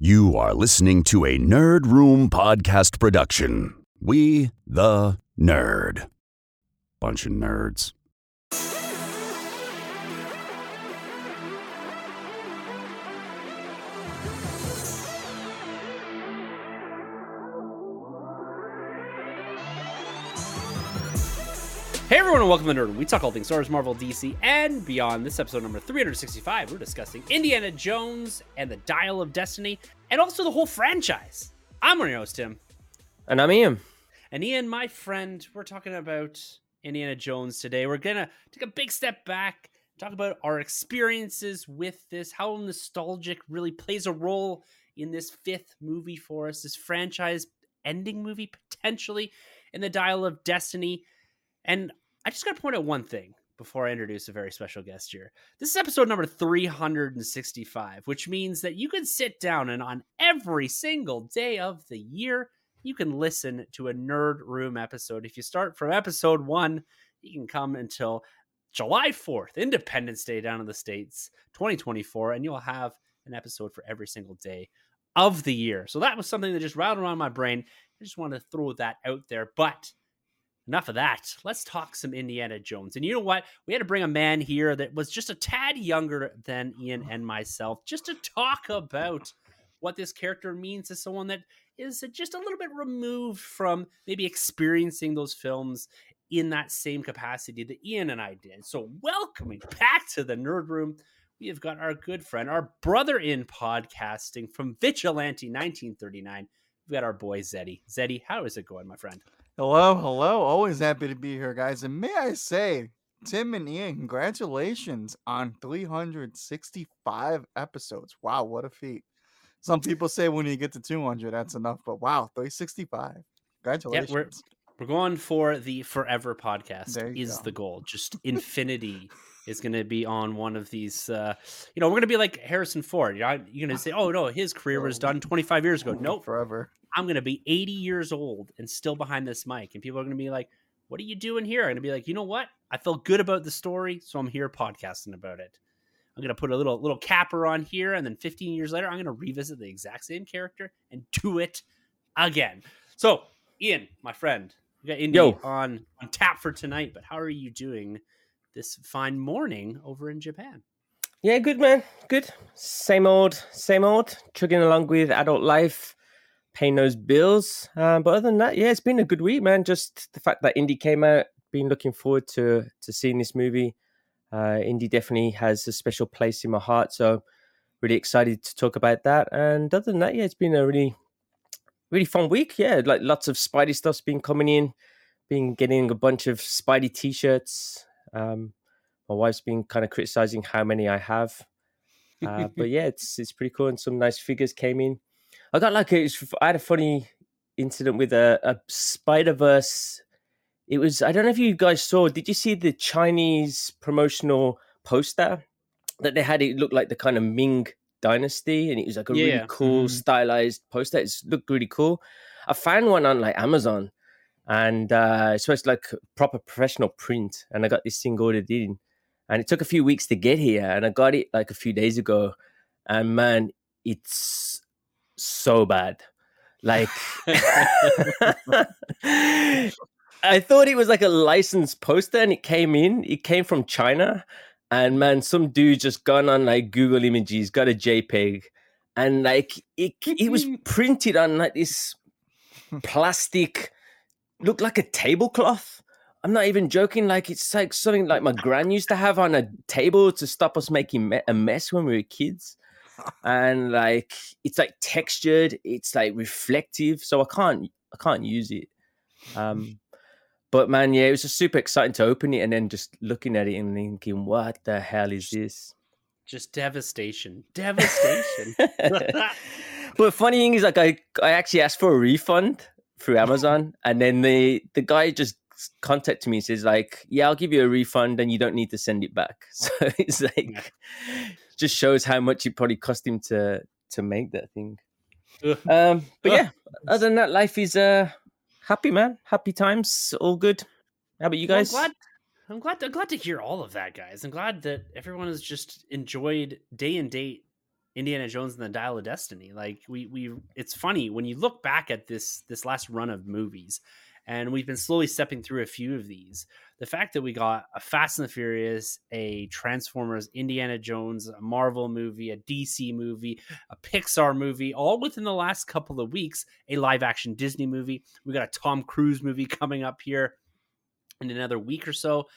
You are listening to a Nerd Room podcast production. We, the nerd. Bunch of nerds. Hey everyone, and welcome to Nerd. We talk all things Star Wars, Marvel, DC, and beyond. This episode number 365, we're discussing Indiana Jones and the Dial of Destiny, and also the whole franchise. I'm your host, Tim. And I'm Ian. And Ian, my friend, we're talking about Indiana Jones today. We're gonna take a big step back, talk about our experiences with this, how nostalgic really plays a role in this fifth movie for us, this franchise ending movie potentially in the Dial of Destiny. And I just got to point out one thing before I introduce a very special guest here. This is episode number 365, which means that you can sit down and on every single day of the year, you can listen to a Nerd Room episode. If you start from episode one, you can come until July 4th, Independence Day down in the States, 2024, and you'll have an episode for every single day of the year. So that was something that just rattled around my brain. I just want to throw that out there. But enough of that. Let's talk some Indiana Jones. And you know what? We had to bring a man here that was just a tad younger than Ian and myself just to talk about what this character means to someone that is just a little bit removed from maybe experiencing those films in that same capacity that Ian and I did. So, welcoming back to the Nerd Room, we have got our good friend, our brother in podcasting from Vigilante 1939. We've got our boy Zeddy. Zeddy, how is it going, my friend? Hello, hello. Always happy to be here, guys. And may I say, Tim and Ian, congratulations on 365 episodes. Wow, what a feat. Some people say when you get to 200, that's enough, but wow, 365. Congratulations. Yeah, we're, we're going for the forever podcast is go. the goal. Just infinity is going to be on one of these. Uh, you know, we're going to be like Harrison Ford. You're, not- you're going to say, oh, no, his career was done 25 years ago. Nope. Forever. I'm going to be 80 years old and still behind this mic. And people are going to be like, what are you doing here? I'm going to be like, you know what? I felt good about the story, so I'm here podcasting about it. I'm going to put a little little capper on here, and then 15 years later, I'm going to revisit the exact same character and do it again. So, Ian, my friend, we got Indy Yo. on on tap for tonight. But how are you doing this fine morning over in Japan? Yeah, good man. Good. Same old, same old. Chugging along with adult life, paying those bills. Um, but other than that, yeah, it's been a good week, man. Just the fact that Indy came out, been looking forward to to seeing this movie. Uh, Indy definitely has a special place in my heart, so really excited to talk about that. And other than that, yeah, it's been a really, really fun week. Yeah, like lots of Spidey stuff's been coming in. Been getting a bunch of Spidey t-shirts. Um, my wife's been kind of criticizing how many I have. Uh, but yeah, it's it's pretty cool, and some nice figures came in. I got like a, I had a funny incident with a, a Spider Verse. It was I don't know if you guys saw. Did you see the Chinese promotional poster that they had? It looked like the kind of Ming Dynasty, and it was like a Yeah. really cool Mhm. stylized poster. It looked really cool. I found one on like Amazon, and uh, it's supposed to like proper professional print, and I got this thing ordered in. And it took a few weeks to get here. And i got it like a few days ago. And man it's so bad. Like i thought it was like a licensed poster and it came in. It came from china. And man some dude just gone on like google images got a jpeg. And like it, it was printed on like this plastic looked like a tablecloth I'm not even joking. Like it's like something like my gran used to have on a table to stop us making me- a mess when we were kids. And like it's like textured, it's like reflective, so I can't I can't use it. Um, but man, yeah, it was just super exciting to open it and then just looking at it and thinking, what the hell is this? Just devastation, devastation. but funny thing is, like, I I actually asked for a refund through Amazon, and then the the guy just contacted me and says like, "Yeah, I'll give you a refund, and you don't need to send it back." So it's like, just shows how much it probably cost him to to make that thing. Um, but yeah, other than that, life is uh happy, man. Happy times, all good. How about you guys? I'm glad. I'm glad. I'm glad to hear all of that, guys. I'm glad that everyone has just enjoyed day and date Indiana Jones and the Dial of Destiny. Like we we it's funny when you look back at this this last run of movies and we've been slowly stepping through a few of these. The fact that we got a Fast and the Furious, a Transformers, Indiana Jones, a Marvel movie, a DC movie, a Pixar movie, all within the last couple of weeks, a live action Disney movie. We got a Tom Cruise movie coming up here in another week or so.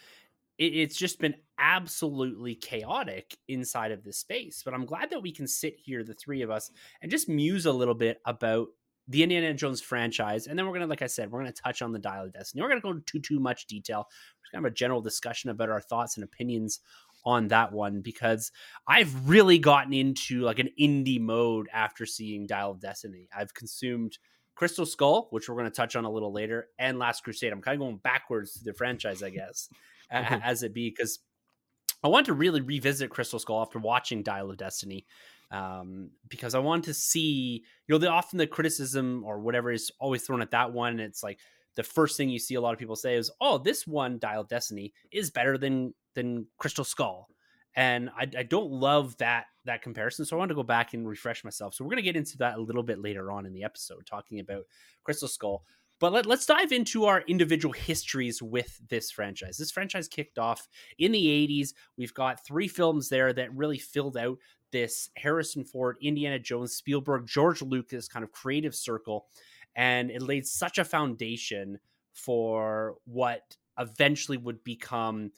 It, it's just been absolutely chaotic inside of this space. But I'm glad that we can sit here, the three of us, and just muse a little bit about the Indiana Jones franchise, and then we're gonna, like I said, we're gonna touch on the Dial of Destiny. We're gonna go into too much detail. We're gonna have a general discussion about our thoughts and opinions on that one because I've really gotten into like an indie mode after seeing Dial of Destiny. I've consumed Crystal Skull, which we're going to touch on a little later, and Last Crusade. I'm kind of going backwards to the franchise, I guess, as it be, because I want to really revisit Crystal Skull after watching Dial of Destiny um, because I want to see, you know, the often the criticism or whatever is always thrown at that one. And it's like the first thing you see a lot of people say is, "Oh, this one Dial of Destiny is better than than Crystal Skull," and I, I don't love that that comparison. So I want to go back and refresh myself. So we're going to get into that a little bit later on in the episode, talking about Crystal Skull. But let, us dive into our individual histories with this franchise. This franchise kicked off in the 80s. We've got three films there that really filled out this Harrison Ford, Indiana Jones, Spielberg, George Lucas kind of creative circle. And it laid such a foundation for what eventually would become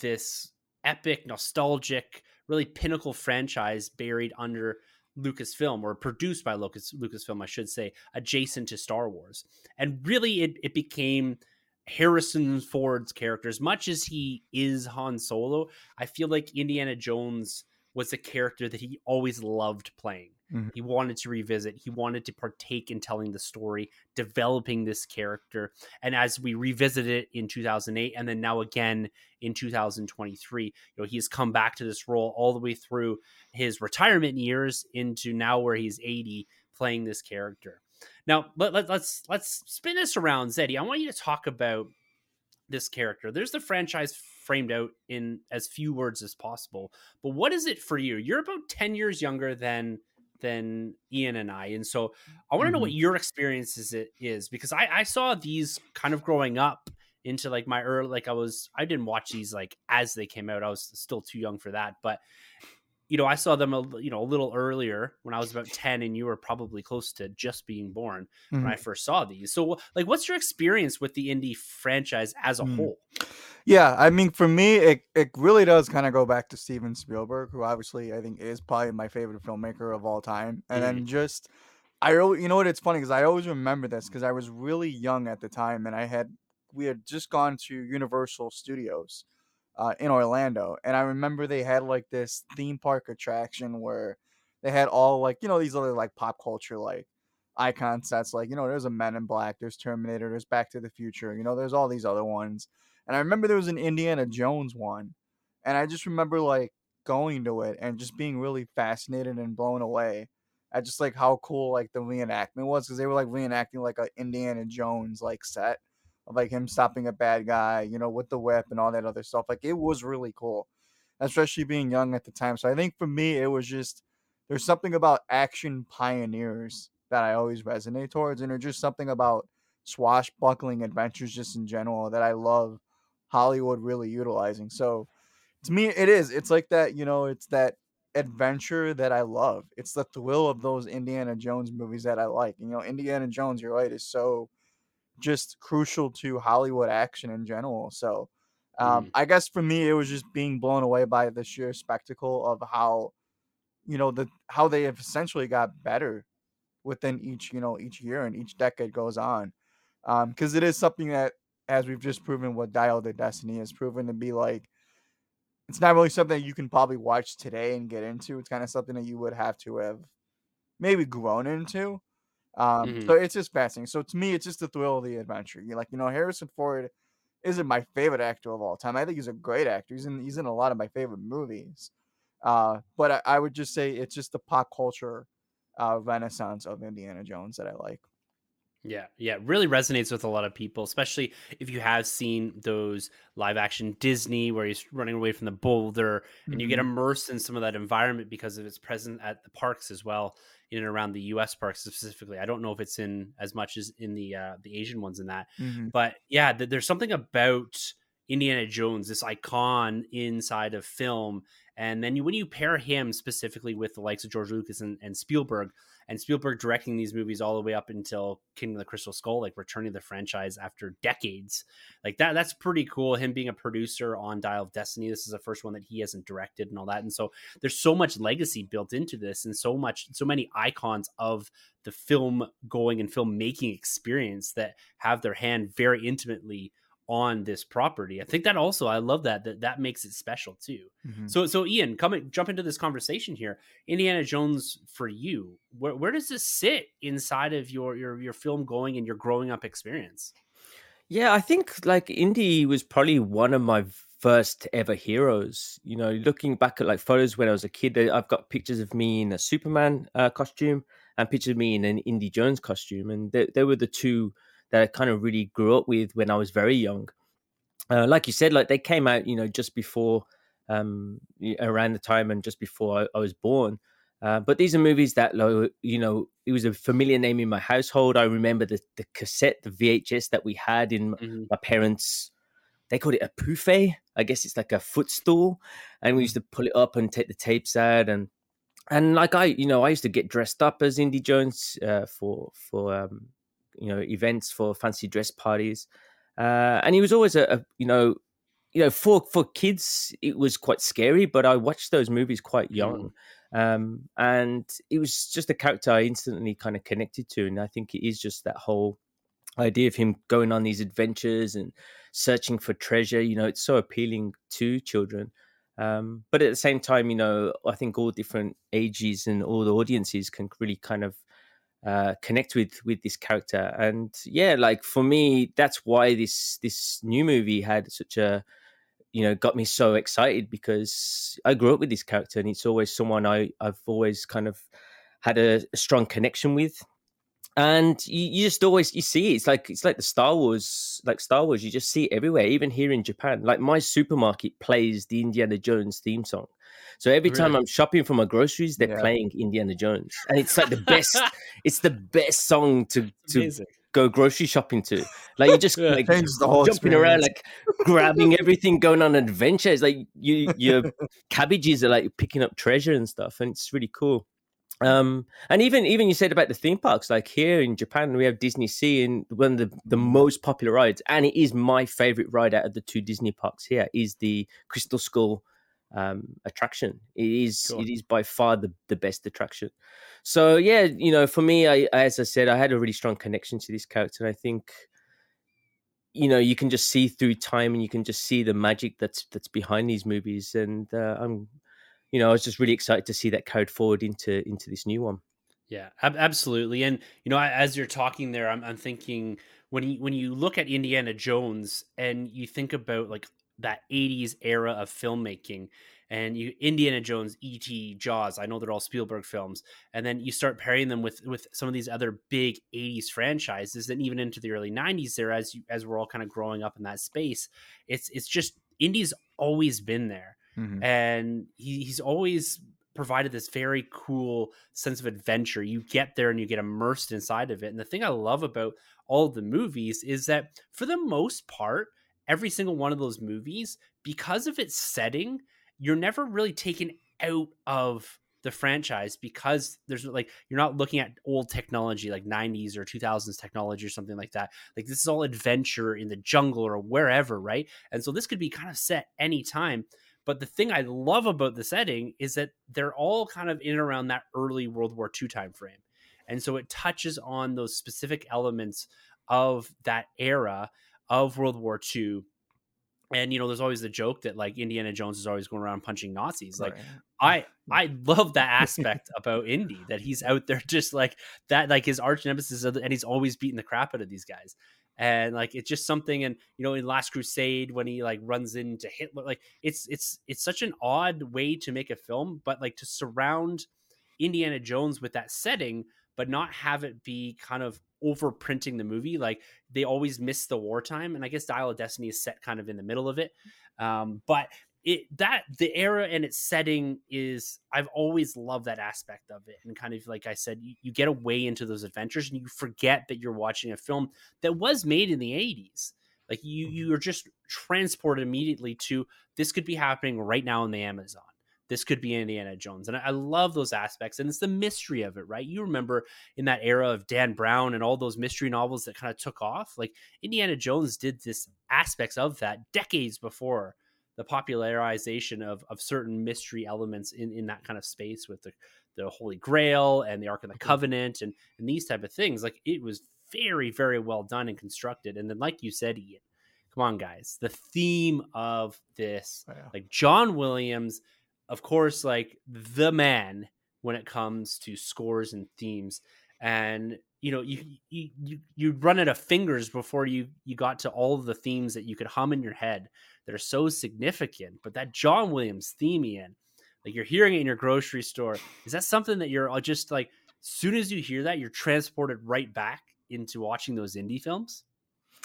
this epic, nostalgic, really pinnacle franchise buried under Lucasfilm or produced by Lucas Lucasfilm, I should say, adjacent to Star Wars. And really it, it became Harrison Ford's character. As much as he is Han Solo, I feel like Indiana Jones was a character that he always loved playing. Mm-hmm. He wanted to revisit, he wanted to partake in telling the story, developing this character. And as we revisit it in 2008 and then now again in 2023, you know, he's come back to this role all the way through his retirement years into now where he's 80 playing this character. Now, let, let, let's let's spin this around, Zeddy. I want you to talk about this character. There's the franchise framed out in as few words as possible. But what is it for you? You're about 10 years younger than than Ian and I. And so I want to mm-hmm. know what your experience is it is because I, I saw these kind of growing up into like my early like I was I didn't watch these like as they came out. I was still too young for that. But you know, I saw them a you know a little earlier when I was about ten, and you were probably close to just being born mm-hmm. when I first saw these. So, like, what's your experience with the indie franchise as a mm. whole? Yeah, I mean, for me, it it really does kind of go back to Steven Spielberg, who obviously I think is probably my favorite filmmaker of all time, and mm-hmm. then just. I you know what it's funny because I always remember this because I was really young at the time and I had we had just gone to Universal Studios uh, in Orlando, and I remember they had like this theme park attraction where they had all like you know these other like pop culture like icon sets like you know there's a Men in Black, there's Terminator, there's Back to the Future, you know there's all these other ones, and I remember there was an Indiana Jones one, and I just remember like going to it and just being really fascinated and blown away at just like how cool like the reenactment was because they were like reenacting like a Indiana Jones like set of like him stopping a bad guy, you know, with the whip and all that other stuff. Like it was really cool, especially being young at the time. So I think for me, it was just there's something about action pioneers that I always resonate towards, and there's just something about swashbuckling adventures just in general that I love Hollywood really utilizing. So to me, it is. It's like that, you know, it's that adventure that I love. It's the thrill of those Indiana Jones movies that I like. You know, Indiana Jones, you're right, is so just crucial to Hollywood action in general. So, um, mm. I guess for me, it was just being blown away by the sheer spectacle of how, you know, the how they have essentially got better within each, you know, each year and each decade goes on. Because um, it is something that, as we've just proven, what Dial of Destiny has proven to be like. It's not really something you can probably watch today and get into. It's kind of something that you would have to have maybe grown into. Um, mm-hmm. so it's just fascinating. So to me, it's just the thrill of the adventure. You like, you know, Harrison Ford isn't my favorite actor of all time. I think he's a great actor. He's in he's in a lot of my favorite movies. Uh, but I, I would just say it's just the pop culture uh, renaissance of Indiana Jones that I like. Yeah, yeah, it really resonates with a lot of people, especially if you have seen those live action Disney where he's running away from the boulder and you get Mhm. immersed in some of that environment because of its present at the parks as well, in and around the US parks specifically. I don't know if it's in as much as in the uh, the Asian ones in that. Mhm. But yeah, th- there's something about Indiana Jones, this icon inside of film. And then you, when you pair him specifically with the likes of George Lucas and, and Spielberg, and Spielberg directing these movies all the way up until Kingdom of the Crystal Skull, like returning the franchise after decades, like that, that's pretty cool. Him being a producer on Dial of Destiny, this is the first one that he hasn't directed and all that. And so there's so much legacy built into this, and so much, so many icons of the film going and filmmaking experience that have their hand very intimately on this property. I think that also I love that that that makes it special too. Mhm. So so Ian, come and jump into this conversation here. Indiana Jones for you, where where does this sit inside of your your your film going and your growing up experience? Yeah, I think like Indy was probably one of my first ever heroes. You know, looking back at like photos when I was a kid, I- I've got pictures of me in a Superman uh, costume and pictures of me in an Indy Jones costume, and they, they were the two that I kind of really grew up with when I was very young. Uh, like you said, like they came out, you know, just before, um, around the time and just before I, I was born. Uh, but these are movies that, like, you know, it was a familiar name in my household. I remember the, the cassette, the VHS that we had in Mhm. my parents' they called it a poufet. I guess it's like a footstool, and we used to pull it up and take the tapes out, and and like I, you know, I used to get dressed up as Indy Jones uh, for for um, you know events for fancy dress parties, uh, and he was always a, a you know you know for for kids it was quite scary, but I watched those movies quite young. Um, and it was just a character I instantly kind of connected to, and I think it is just that whole idea of him going on these adventures and searching for treasure you know it's so appealing to children. Um, but at the same time you know i think all different ages and all the audiences can really kind of uh, connect with with this character. And yeah like for me that's why this this new movie had such a you know got me so excited because i grew up with this character and it's always someone i i've always kind of had a, a strong connection with. And you, you just always you see it. it's like it's like the star wars like star wars you just see it everywhere even here in japan. Like my supermarket plays the indiana jones theme song so every time i'm shopping for my groceries they're Yeah. playing indiana jones. And it's like the best it's the best song to to Amazing. go grocery shopping to. Like you just Yeah. like Changes the whole jumping around like grabbing everything going on adventures. Like you your cabbages are like picking up treasure and stuff and it's really cool. Um and even even you said about the theme parks like here in japan we have disney sea and one of the, the most popular rides and it is my favorite ride out of the two disney parks here is the crystal skull um attraction it is Cool. it is by far the, the best attraction so yeah you know for me i as i said i had a really strong connection to this character and i think you know you can just see through time and you can just see the magic that's that's behind these movies and uh, i'm you know i was just really excited to see that carried forward into into this new one Yeah, ab- absolutely. And you know, as you're talking there, I'm, I'm thinking when you when you look at Indiana Jones and you think about like that 80s era of filmmaking and you Indiana Jones, E.T., Jaws, I know they're all Spielberg films, and then you start pairing them with with some of these other big 80s franchises and even into the early 90s there as you as we're all kind of growing up in that space. It's it's just Indy's always been there Mhm. and he, he's always provided this very cool sense of adventure. You get there and you get immersed inside of it. And the thing I love about all the movies is that for the most part, every single one of those movies, because of its setting, you're never really taken out of the franchise because there's like you're not looking at old technology like 90s or 2000s technology or something like that. Like this is all adventure in the jungle or wherever right? And so this could be kind of set anytime. But the thing I love about the setting is that they're all kind of in around that early World War II time frame. And so it touches on those specific elements of that era of World War II. And you know, there's always the joke that like Indiana Jones is always going around punching Nazis. Like Right. I I love that aspect about Indy that he's out there just like that, like his arch nemesis, and he's always beating the crap out of these guys. And like it's just something, and you know, in Last Crusade when he like runs into Hitler, like it's it's it's such an odd way to make a film, but like to surround Indiana Jones with that setting, but not have it be kind of overprinting the movie. Like they always miss the wartime, and I guess Dial of Destiny is set kind of in the middle of it. Um, but it that the era and its setting is I've always loved that aspect of it, and kind of like I said, you, you get away into those adventures, and you forget that you're watching a film that was made in the '80s. Like you, you're just transported immediately to this could be happening right now in the Amazon this could be Indiana Jones. And I, love those aspects. And it's the mystery of it, right? You remember in that era of Dan Brown and all those mystery novels that kind of took off. Like Indiana Jones did this aspects of that decades before the popularization of, of certain mystery elements in, in that kind of space with the, the Holy Grail and the Ark of the mm-hmm. Covenant and, and these type of things. Like it was very, very well done and constructed. And then, like you said, Ian, come on, guys, the theme of this, oh, yeah. like John Williams of course, like the man when it comes to scores and themes. And you know, you you you you run out of fingers before you you got to all of the themes that you could hum in your head that are so significant. But that John Williams theme, Ian, like you're hearing it in your grocery store, is that something that you're uh, just like, as soon as you hear that, you're transported right back into watching those indie films?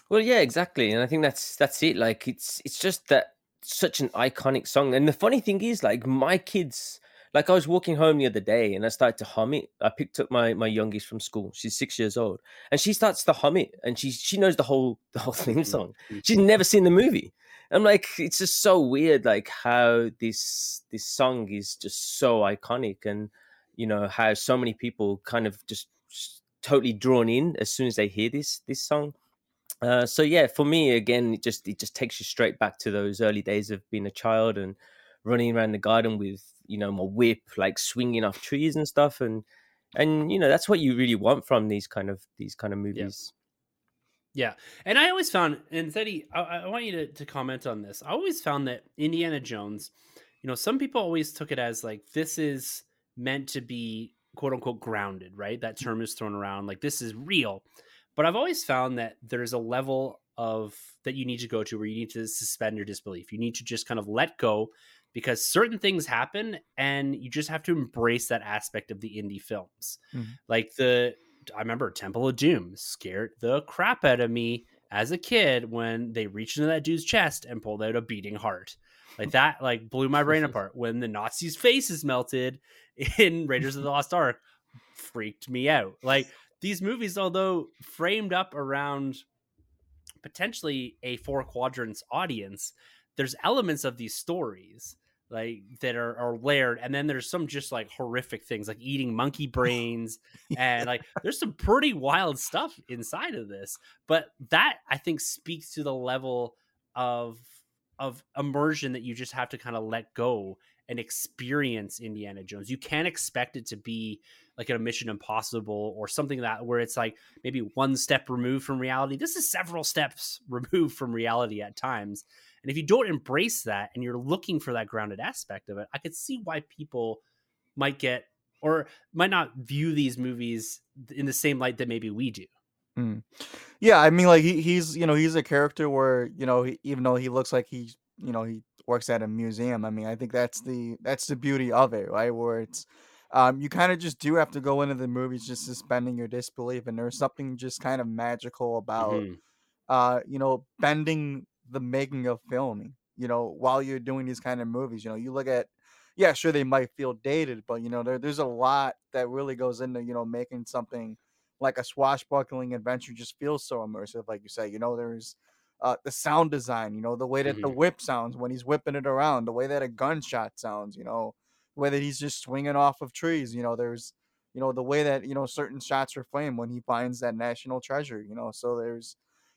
Well, yeah, exactly, and I think that's that's it. Like it's it's just that such an iconic song. And the funny thing is, like my kids, like I was walking home the other day and I started to hum it. I picked up my my youngest from school. She's six years old, and she starts to hum it, and she she knows the whole the whole theme mm, song. Mm, she's mm. never seen the movie. I'm like, it's just so weird, like how this this song is just so iconic, and you know how so many people kind of just totally drawn in as soon as they hear this this song. Uh, so yeah, for me again, it just it just takes you straight back to those early days of being a child and running around the garden with you know my whip, like swinging off trees and stuff, and and you know that's what you really want from these kind of these kind of movies. Yeah, yeah. and I always found, and Teddy, I, I want you to, to comment on this. I always found that Indiana Jones, you know, some people always took it as like this is meant to be quote unquote grounded, right? That term is thrown around like this is real. But I've always found that there's a level of that you need to go to where you need to suspend your disbelief. You need to just kind of let go because certain things happen and you just have to embrace that aspect of the indie films. Mm-hmm. Like the I remember Temple of Doom scared the crap out of me as a kid when they reached into that dude's chest and pulled out a beating heart. Like that like blew my brain apart when the Nazi's faces melted in Raiders of the Lost Ark freaked me out. Like these movies, although framed up around potentially a four quadrants audience, there's elements of these stories like that are, are layered and then there's some just like horrific things like eating monkey brains and like there's some pretty wild stuff inside of this but that i think speaks to the level of of immersion that you just have to kind of let go and experience indiana jones you can't expect it to be like a Mission Impossible or something that where it's like maybe one step removed from reality. This is several steps removed from reality at times. And if you don't embrace that and you're looking for that grounded aspect of it, I could see why people might get or might not view these movies in the same light that maybe we do. Mm. Yeah, I mean, like he, he's you know he's a character where you know he, even though he looks like he you know he works at a museum. I mean, I think that's the that's the beauty of it, right? Where it's um, you kind of just do have to go into the movies just suspending your disbelief, and there's something just kind of magical about, mm-hmm. uh, you know, bending the making of filming. You know, while you're doing these kind of movies, you know, you look at, yeah, sure they might feel dated, but you know, there, there's a lot that really goes into you know making something like a swashbuckling adventure just feel so immersive, like you say. You know, there's uh, the sound design, you know, the way that mm-hmm. the whip sounds when he's whipping it around, the way that a gunshot sounds, you know, whether he's just swinging off of trees. You know, there's you know the way that you know certain shots are framed when he finds that national treasure. You know, so there's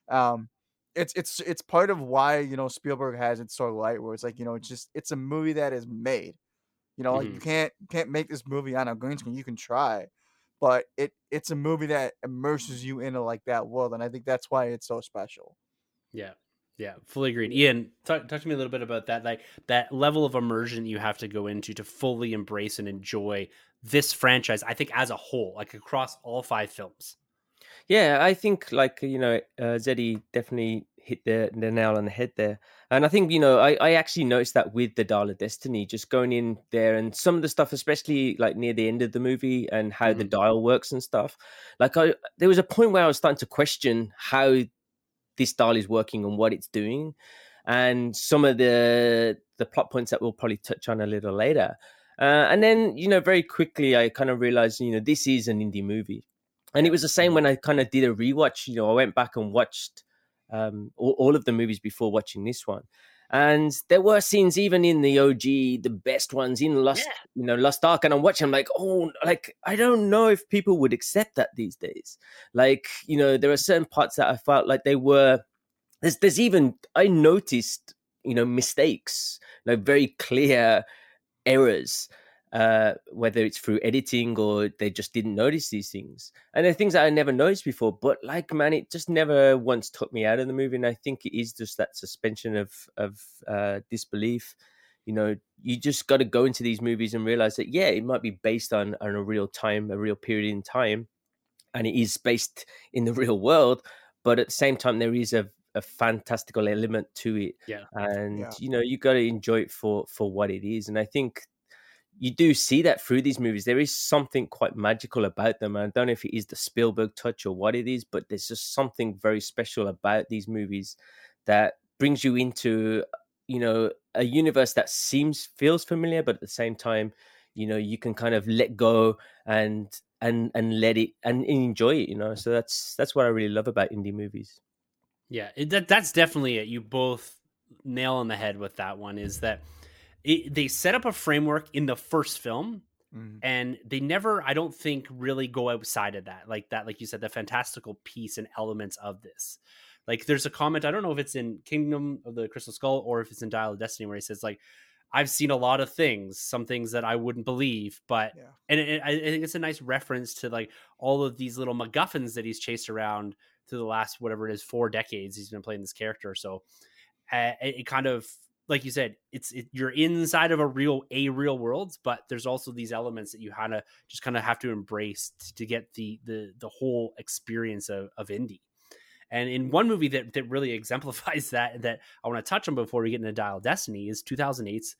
um it's it's it's part of why you know Spielberg has it so light where it's like you know it's just it's a movie that is made. You know, mm-hmm. like you can't can't make this movie on a green screen. You can try, but it it's a movie that immerses you into like that world, and I think that's why it's so special. Yeah, yeah, fully agreed. Ian, talk, talk to me a little bit about that, like that level of immersion you have to go into to fully embrace and enjoy this franchise. I think as a whole, like across all five films. Yeah, I think like you know, uh, Zeddy definitely hit the the nail on the head there. And I think you know, I I actually noticed that with the Dial of Destiny, just going in there and some of the stuff, especially like near the end of the movie and how the Mhm. dial works and stuff. Like I, there was a point where I was starting to question how this style is working and what it's doing, and some of the the plot points that we'll probably touch on a little later. Uh, and then you know, very quickly, I kind of realized you know this is an indie movie and it was the same when I kind of did a rewatch. You know, I went back and watched um, all, all of the movies before watching this one, and there were scenes even in the OG, the best ones in Lost, Yeah. you know, Lost Ark, and I'm watching. I'm like, oh, like I don't know if people would accept that these days. Like, you know, there are certain parts that I felt like they were. There's, there's even I noticed, you know, mistakes, like very clear errors uh, whether it's through editing or they just didn't notice these things. And they're things that I never noticed before. But like, man, it just never once took me out of the movie. And I think it is just that suspension of of uh, disbelief. You know, you just got to go into these movies and realize that yeah, it might be based on on a real time, a real period in time, and it is based in the real world. But at the same time, there is a a fantastical element to it Yeah. and Yeah. you know you got to enjoy it for for what it is and i think you do see that through these movies there is something quite magical about them and i don't know if it is the spielberg touch or what it is but there's just something very special about these movies that brings you into you know a universe that seems feels familiar but at the same time you know you can kind of let go and and and let it and enjoy it you know so that's that's what i really love about indie movies Yeah, that that's definitely it. You both nail on the head with that one. Is that it, they set up a framework in the first film, Mhm. and they never, I don't think, really go outside of that. Like that, like you said, the fantastical piece and elements of this. Like, there's a comment. I don't know if it's in Kingdom of the Crystal Skull or if it's in Dial of Destiny, where he says like. I've seen a lot of things, some things that I wouldn't believe, but Yeah. and it, I I think it's a nice reference to like all of these little MacGuffins that he's chased around through the last whatever it is four decades he's been playing this character. So uh, it, it kind of like you said, it's it, you're inside of a real a real world, but there's also these elements that you kind of just kind of have to embrace t- to get the the the whole experience of of indie. And in one movie that that really exemplifies that that I want to touch on before we get into Dial Destiny is 2008's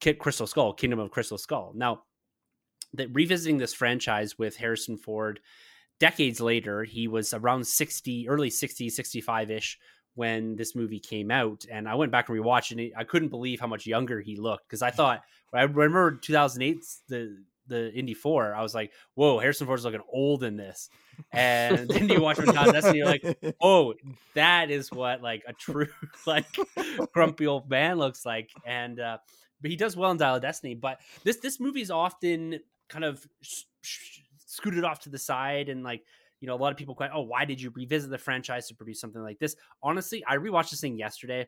Kit Crystal Skull, Kingdom of Crystal Skull. Now, that revisiting this franchise with Harrison Ford decades later, he was around 60, early 60, 65 ish when this movie came out. And I went back and rewatched it. and I couldn't believe how much younger he looked because I thought, I remember 2008, the the Indy 4, I was like, whoa, Harrison Ford's looking old in this. And then you watch him in of Destiny, you're like, oh, that is what like a true like grumpy old man looks like. And uh but he does well in Dial of Destiny. But this this movie is often kind of sh- sh- scooted off to the side and like you know a lot of people quite oh why did you revisit the franchise to produce something like this? Honestly i rewatched this thing yesterday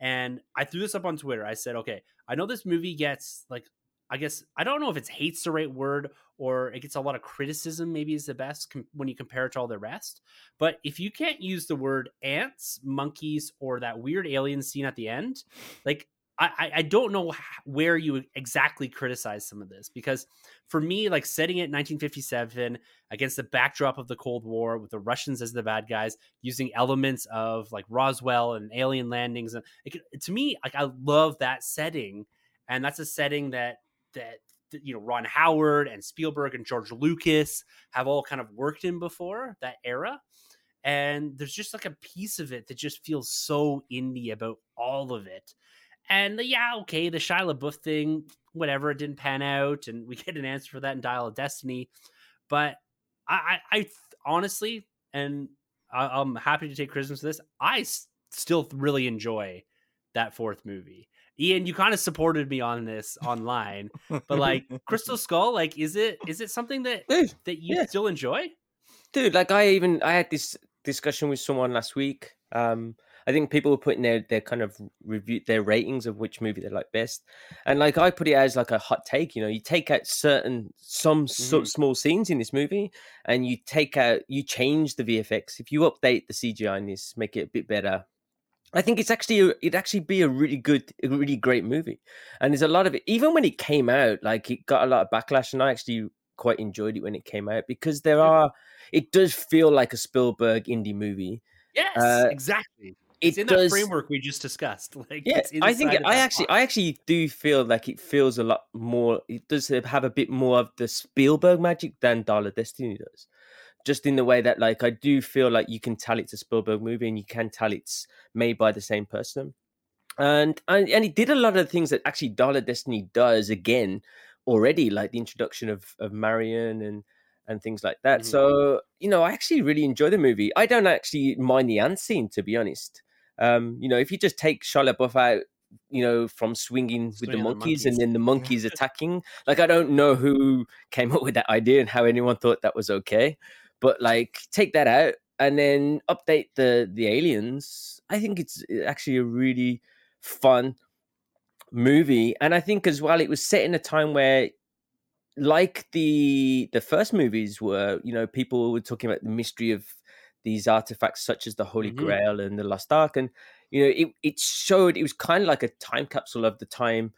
and i threw this up on twitter. I said okay i know this movie gets like i guess i don't know if it's hate's the right word or it gets a lot of criticism maybe is the best com- when you compare it to all the rest but if you can't use the word ants monkeys or that weird alien scene at the end like I, I- don't know where you exactly criticize some of this because for me, like setting it in 1957 against the backdrop of the Cold War with the Russians as the bad guys, using elements of like Roswell and alien landings, and it, to me, like I love that setting, and that's a setting that that, you know Ron Howard and Spielberg and George Lucas have all kind of worked in before that era. And there's just like a piece of it that just feels so indie about all of it. And the, yeah, okay, the Shia LaBeouf thing, whatever, it didn't pan out, and we get an answer for that in Dial of Destiny. But I, I, I honestly, and I, I'm happy to take criticism for this. I s- still really enjoy that fourth movie. Ian, you kind of supported me on this online, but like Crystal Skull, like is it is it something that Dude, that you yeah. still enjoy? dude like i even i had this discussion with someone last week um i think people were putting their their kind of review their ratings of which movie they like best and like i put it as like a hot take you know you take out certain some so, Mhm. small scenes in this movie and you take out you change the vfx if you update the cgi in this make it a bit better I think it's actually a- it'd actually be a really good, a really great movie, and there's a lot of it. Even when it came out, like it got a lot of backlash, and I actually quite enjoyed it when it came out because there are it does feel like a Spielberg indie movie. Yes, Uh, exactly. It It's in does. that framework we just discussed. Like, Yeah, it's I think I actually, box. I actually do feel like it feels a lot more. It does have a bit more of the Spielberg magic than Dial Destiny does. Just in the way that, like, I do feel like you can tell it's a Spielberg movie, and you can tell it's made by the same person. And and and he did a lot of things that actually Dial Destiny does again already, like the introduction of of Marion and and things like that. Mhm. So you know, I actually really enjoy the movie. I don't actually mind the ant scene, to be honest. Um, you know, if you just take Shia LaBeouf out, you know, from swinging with the Swinging the monkeys and then the monkeys attacking, like I don't know who came up with that idea and how anyone thought that was okay, but like take that out and then update the the aliens. I think it's uh, actually a really fun movie, and I think as well it was set in a time where like the the first movies were, you know, people were talking about the mystery of these artifacts such as the Holy Mhm. Grail and the Lost Ark, and you know, it it showed it was kind of like a time capsule of the time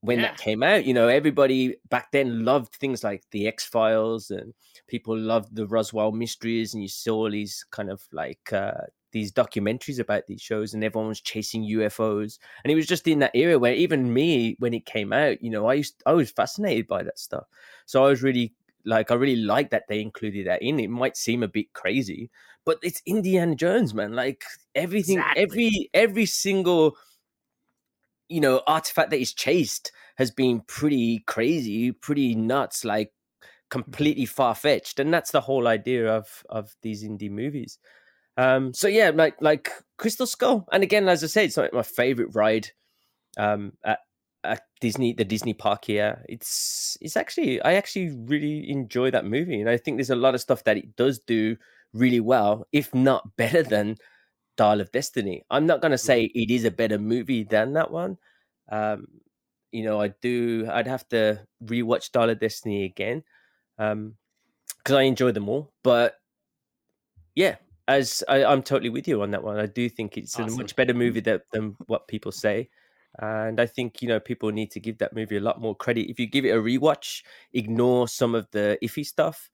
when that came out. You know, everybody back then loved things like the X Files, and people loved the Roswell mysteries, and you saw all these kind of like uh, these documentaries about these shows, and everyone was chasing UFOs, and it was just in that era where even me, when it came out, you know, I used I was fascinated by that stuff. So I was really like, I really like that they included that in. It might seem a bit crazy, but it's Indiana Jones, man. Like everything, Exactly. every every single you know artifact that is chased has been pretty crazy, pretty nuts, like completely far fetched, and that's the whole idea of of these indie movies. Um, so yeah, like like Crystal Skull, and again, as I said, it's like my favorite ride um, at at Disney, the Disney park here. It's it's actually I actually really enjoy that movie, and I think there's a lot of stuff that it does do really well, if not better than Dial of Destiny. I'm not gonna say it is a better movie than that one. Um, you know, I do. I'd have to rewatch Dial of Destiny again um because I enjoy them all. But yeah, as I, I'm totally with you on that one. I do think it's a much better movie that, than what people say. And I think you know people need to give that movie a lot more credit. If you give it a rewatch, ignore some of the iffy stuff,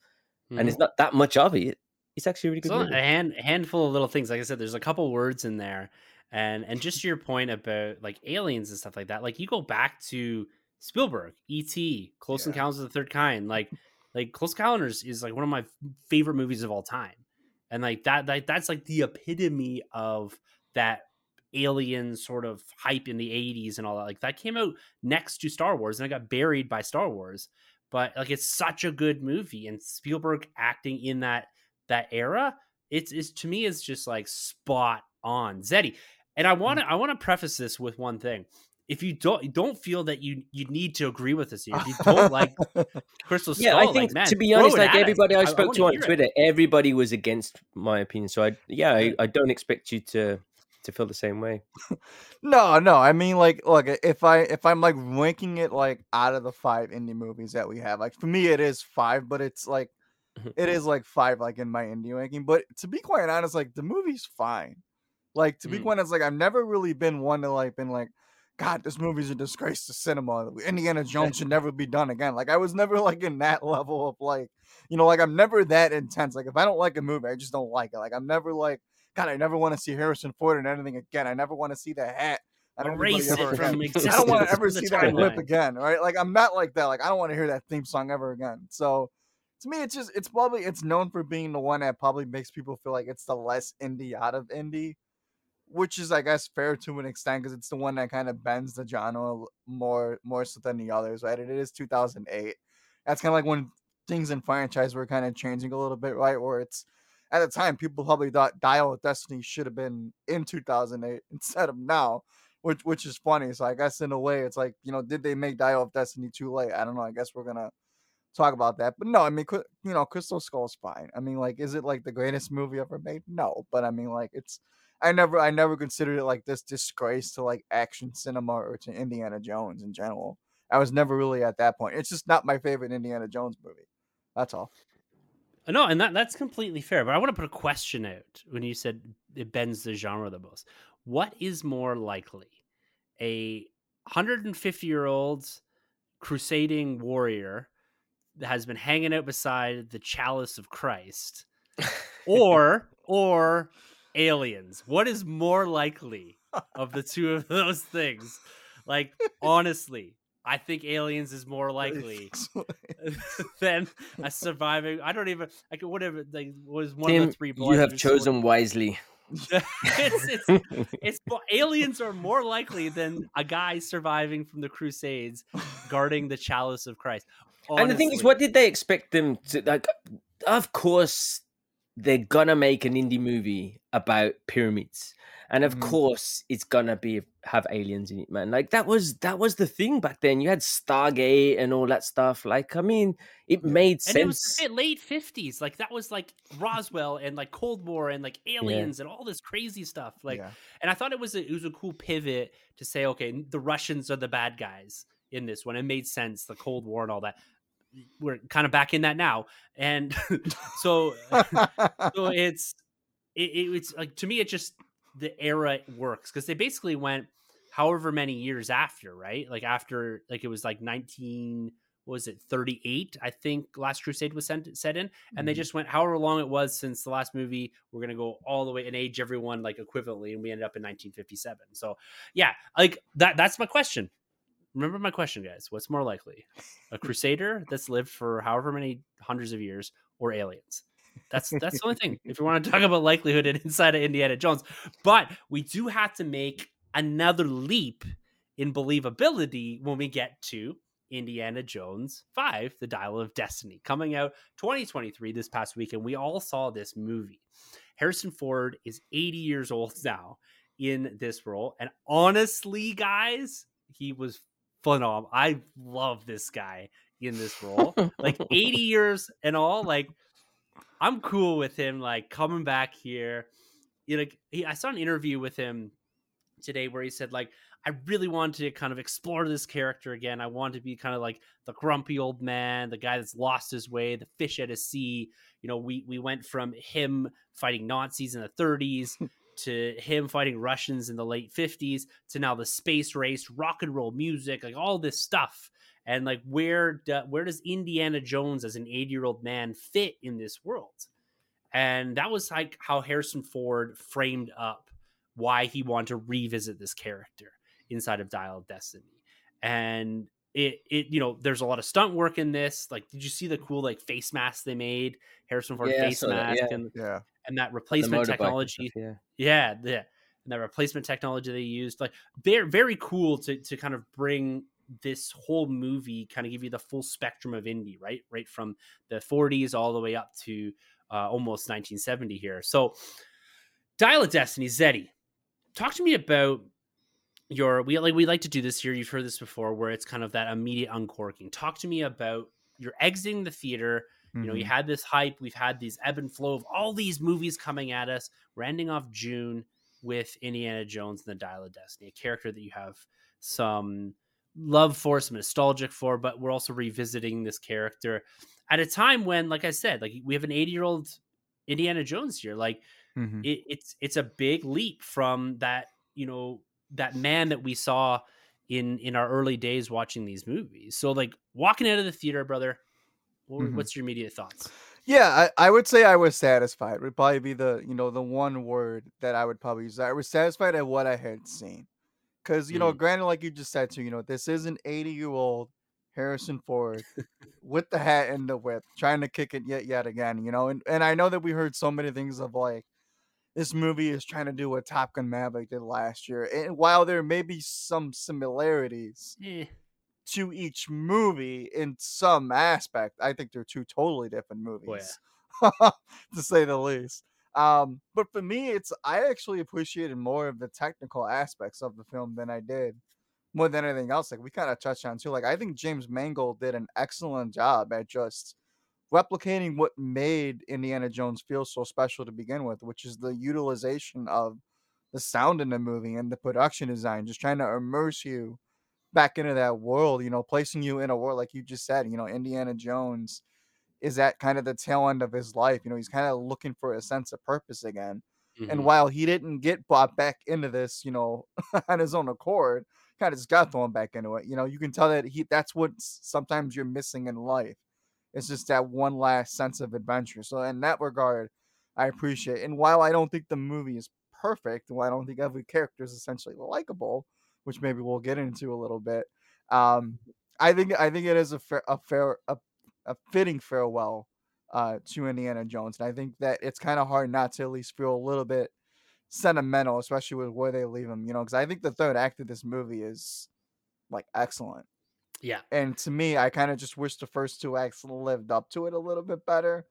and Mhm. it's not that much of it. It's actually a really good So movie. a hand handful of little things. Like I said, there's a couple words in there, and and just to your point about like aliens and stuff like that. Like you go back to Spielberg, E.T., Close Yeah. Encounters of the Third Kind. Like like Close Encounters is like one of my favorite movies of all time, and like that like that's like the epitome of that alien sort of hype in the 80s and all that like that came out next to star wars and it got buried by star wars but like it's such a good movie and spielberg acting in that that era it's, it's to me is just like spot on zeddy and i mm. want to i want to preface this with one thing if you don't don't feel that you you need to agree with us here if you don't like crystal skull yeah, I like, think man, to be honest, like everybody I I spoke wanna to on hear it. Twitter, everybody was against my opinion. So I yeah, I, I don't expect you to to feel the same way. No, no. I mean, like, look, if I if I'm like ranking it like out of the five indie movies that we have, like for me it is five, but it's like Mhm. it is like five like in my indie ranking. But to be quite honest, like the movie's fine. Like to be Mm. quite honest, like I've never really been one to like been like, God, this movie's a disgrace to cinema. Indiana Jones should never be done again. Like I was never like in that level of like, you know, like I'm never that intense. Like if I don't like a movie, I just don't like it. Like I'm never like, God, I never want to see Harrison Ford in anything again. I never want to see the hat. on everybody erase ever it from existence I don't want to ever see that clip again, right? Like I'm not like that. Like I don't want to hear that theme song ever again. So to me, it's just it's probably it's known for being the one that probably makes people feel like it's the less indie out of indie, which is I guess fair to an extent because it's the one that kind of bends the genre more more so than the others, right? It is 2008. That's kind of like when things in franchise were kind of changing a little bit, right? Where it's at the time people probably thought Dial of Destiny should have been in 2008 instead of now, which which is funny. So I guess in a way it's like you know did they make Dial of Destiny too late? I don't know. I guess we're gonna talk about that. But no, I mean, you know, Crystal Skull's fine. I mean, like, is it like the greatest movie ever made? No, but I mean, like, it's. I never, I never considered it like this disgrace to like action cinema or to Indiana Jones in general. I was never really at that point. It's just not my favorite Indiana Jones movie. That's all. Uh, no, and that that's completely fair. But I want to put a question out when you said it bends the genre the most. What is more likely, a 150 year old crusading warrior that has been hanging out beside the chalice of Christ, or or aliens. What is more likely of the two of those things? Like honestly, I think aliens is more likely than a surviving. I don't even. I could whatever. Like was one Tim, of the three. you have blood- chosen wisely. it's, it's, it's mo- aliens are more likely than a guy surviving from the Crusades guarding the chalice of Christ. And the thing is, what did they expect them to like? Of course, they're gonna make an indie movie about pyramids, and of Mhm. course, it's gonna be have aliens in it, man. Like that was that was the thing back then. You had Stargate and all that stuff. Like, I mean, it made sense and it was the late fifties, like that was like Roswell and like Cold War and like aliens and all this crazy stuff. Like, yeah. and I thought it was a, it was a cool pivot to say, okay, the Russians are the bad guys in this one. It made sense, the Cold War and all that. We're kind of back in that now, and so so it's it, it, it's like to me it just the era works because they basically went however many years after right? Like after like it was like 19 what was it 38 i think last crusade was sent, set in and they Mhm. just went however long it was since the last movie we're gonna go all the way and age everyone like equivalently and we ended up in 1957 so yeah like that that's my question. Remember my question guys what's more likely? A crusader that's lived for however many hundreds of years or aliens that's that's the only thing if you want to talk about likelihood and inside of indiana jones. But we do have to make another leap in believability when we get to indiana jones 5 the dial of destiny coming out 2023 this past week and we all saw this movie. Harrison ford is 80 years old now in this role and honestly guys he was phenomenal. I love this guy in this role. Like 80 years and all like i'm cool with him like coming back here. You know, he, i saw an interview with him today where he said like i really wanted to kind of explore this character again. I want to be kind of like the grumpy old man the guy that's lost his way the fish at a sea. You know we we went from him fighting nazis in the 30s to him fighting russians in the late 50s to now the space race rock and roll music like all this stuff and like where do, where does indiana jones as an 80 year old man fit in this world and that was like how harrison ford framed up why he wanted to revisit this character inside of dial of destiny and it it you know there's a lot of stunt work in this like did you see the cool like face mask they made harrison ford Yeah, I face saw that, mask yeah. and, yeah. and that replacement technology stuff, yeah. yeah, yeah. And that replacement technology they used, like they're very cool to to kind of bring this whole movie, kind of give you the full spectrum of indie, right? Right from the 40s all the way up to uh, almost 1970 here. So, Dial of Destiny, Zeddy, talk to me about your we like we like to do this here. You've heard this before, where it's kind of that immediate uncorking. Talk to me about you're exiting the theater. You know, you Mhm. had this hype. We've had these ebb and flow of all these movies coming at us. We're ending off June with Indiana Jones and the Dial of Destiny, a character that you have some love for, some nostalgic for, but we're also revisiting this character at a time when, like I said, like we have an 80 year old Indiana Jones here. Like Mhm. it, it's it's a big leap from that you know that man that we saw in in our early days watching these movies. So like walking out of the theater, brother. What, Mhm. What's your immediate thoughts? Yeah, I, I would say I was satisfied. Would probably be the you know the one word that I would probably use. I was satisfied at what I had seen, because you know, granted, like you just said too, you know, this is an eighty year old Harrison Ford with the hat and the whip, trying to kick it yet yet again. You know, and and I know that we heard so many things of like this movie is trying to do what Top Gun Maverick did last year, and while there may be some similarities, Eh, to each movie in some aspect. I think they're two totally different movies, to say the least. Um, but for me, it's I actually appreciated more of the technical aspects of the film than I did more than anything else. Like we kind of touched on too. Like I think James Mangold did an excellent job at just replicating what made Indiana Jones feel so special to begin with, which is the utilization of the sound in the movie and the production design, just trying to immerse you back into that world, you know, placing you in a world like you just said, you know, Indiana Jones is at kind of the tail end of his life. You know, he's kind of looking for a sense of purpose again. And mhm. while he didn't get brought back into this, you know, on his own accord, kind of just got thrown back into it. You know, you can tell that he that's what sometimes you're missing in life. It's just that one last sense of adventure. So in that regard, I appreciate. And while I don't think the movie is perfect, while I don't think every character is essentially likable, which maybe we'll get into a little bit, um, I think I think it is a fair a fair a, a fitting farewell uh, to Indiana Jones, and I think that it's kind of hard not to at least feel a little bit sentimental, especially with where they leave him. You know, because I think the third act of this movie is like excellent. Yeah. And to me, I kind of just wish the first two acts lived up to it a little bit better.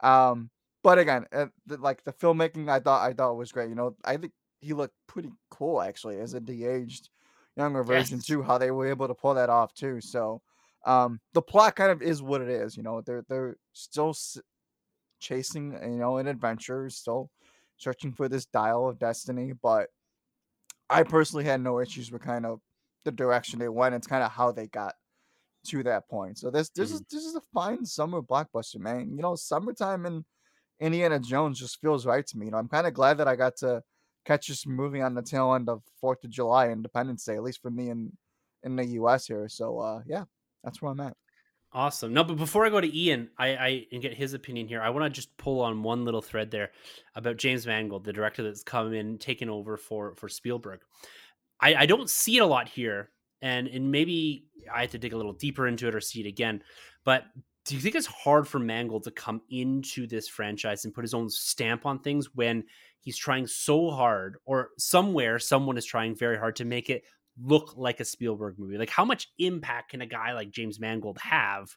Um, but again, uh, the, like the filmmaking, I thought I thought was great. You know, I think he looked pretty cool actually as a de-aged younger version Yes. too. How they were able to pull that off too. So, um, the plot kind of is what it is. You know, they're they're still s- chasing, you know, an adventure, still searching for this dial of destiny. But I personally had no issues with kind of the direction they went. It's kind of how they got to that point. So this this is this is a fine summer blockbuster, man. You know, summertime in Indiana Jones just feels right to me. You know, I'm kind of glad that I got to catch this movie on the tail end of Fourth of July, Independence Day, at least for me in in the U.S. here. So uh, yeah, that's where I'm at. Awesome. No, but before I go to Ian, I, I and get his opinion here. I want to just pull on one little thread there about James Mangold, the director that's come in, taken over for for Spielberg. I, I don't see it a lot here, and and maybe I have to dig a little deeper into it or see it again. But do you think it's hard for Mangold to come into this franchise and put his own stamp on things when he's trying so hard, or somewhere someone is trying very hard to make it look like a Spielberg movie? Like, how much impact can a guy like James Mangold have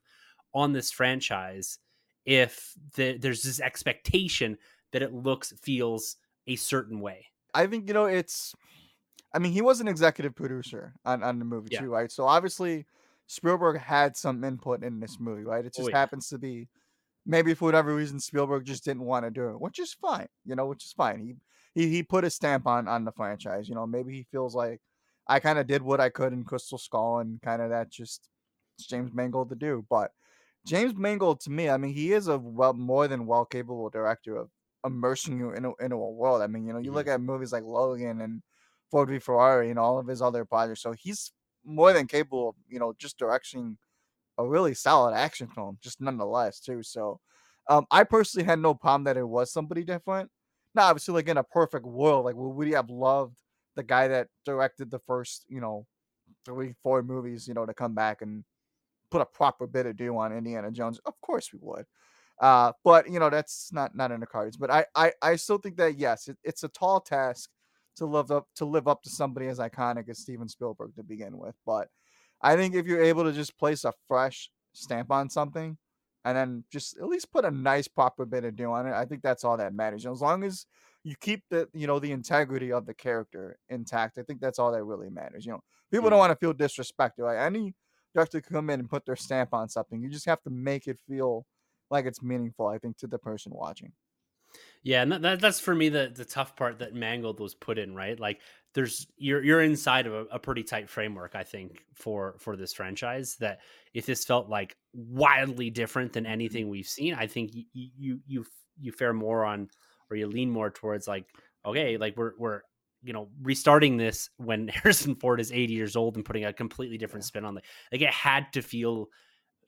on this franchise if the, there's this expectation that it looks, feels a certain way? I think you know it's. I mean, he was an executive producer on on the movie Yeah. too, right? So obviously, Spielberg had some input in this movie, right? It Oh, just yeah. happens to be maybe for whatever reason Spielberg just didn't want to do it, which is fine, you know, which is fine. He he he put a stamp on on the franchise, you know. Maybe he feels like I kind of did what I could in Crystal Skull, and kind of that just it's James Mangold to do. But James Mangold, to me, I mean, he is a well more than well capable director of immersing you in a, into a world. I mean, you know, you look at movies like Logan and Ford v Ferrari and all of his other projects. So he's more than capable of, you know, just directing a really solid action film, just nonetheless, too. So um, I personally had no problem that it was somebody different. Now, obviously, like in a perfect world, like would we have loved the guy that directed the first, you know, three, four movies, you know, to come back and put a proper bit of due on Indiana Jones? Of course we would. Uh, but you know, that's not not in the cards. But I I, I still think that yes, it, it's a tall task to live up to live up to somebody as iconic as Steven Spielberg to begin with. But I think if you're able to just place a fresh stamp on something and then just at least put a nice proper bit of do on it, I think that's all that matters. You know, as long as you keep the you know the integrity of the character intact, I think that's all that really matters. You know, people don't Mhm. want to feel disrespected. Like any director can come in and put their stamp on something. You just have to make it feel like it's meaningful. I think to the person watching. Yeah, and that, that, that's for me the the tough part that Mangold was put in, right? Like there's you're you're inside of a, a pretty tight framework, I think, for for this franchise. That if this felt like wildly different than anything we've seen, I think you you you you fare more on or you lean more towards like, okay, like we're we're you know restarting this when Harrison Ford is 80 years old and putting a completely different spin on it. Like it had to feel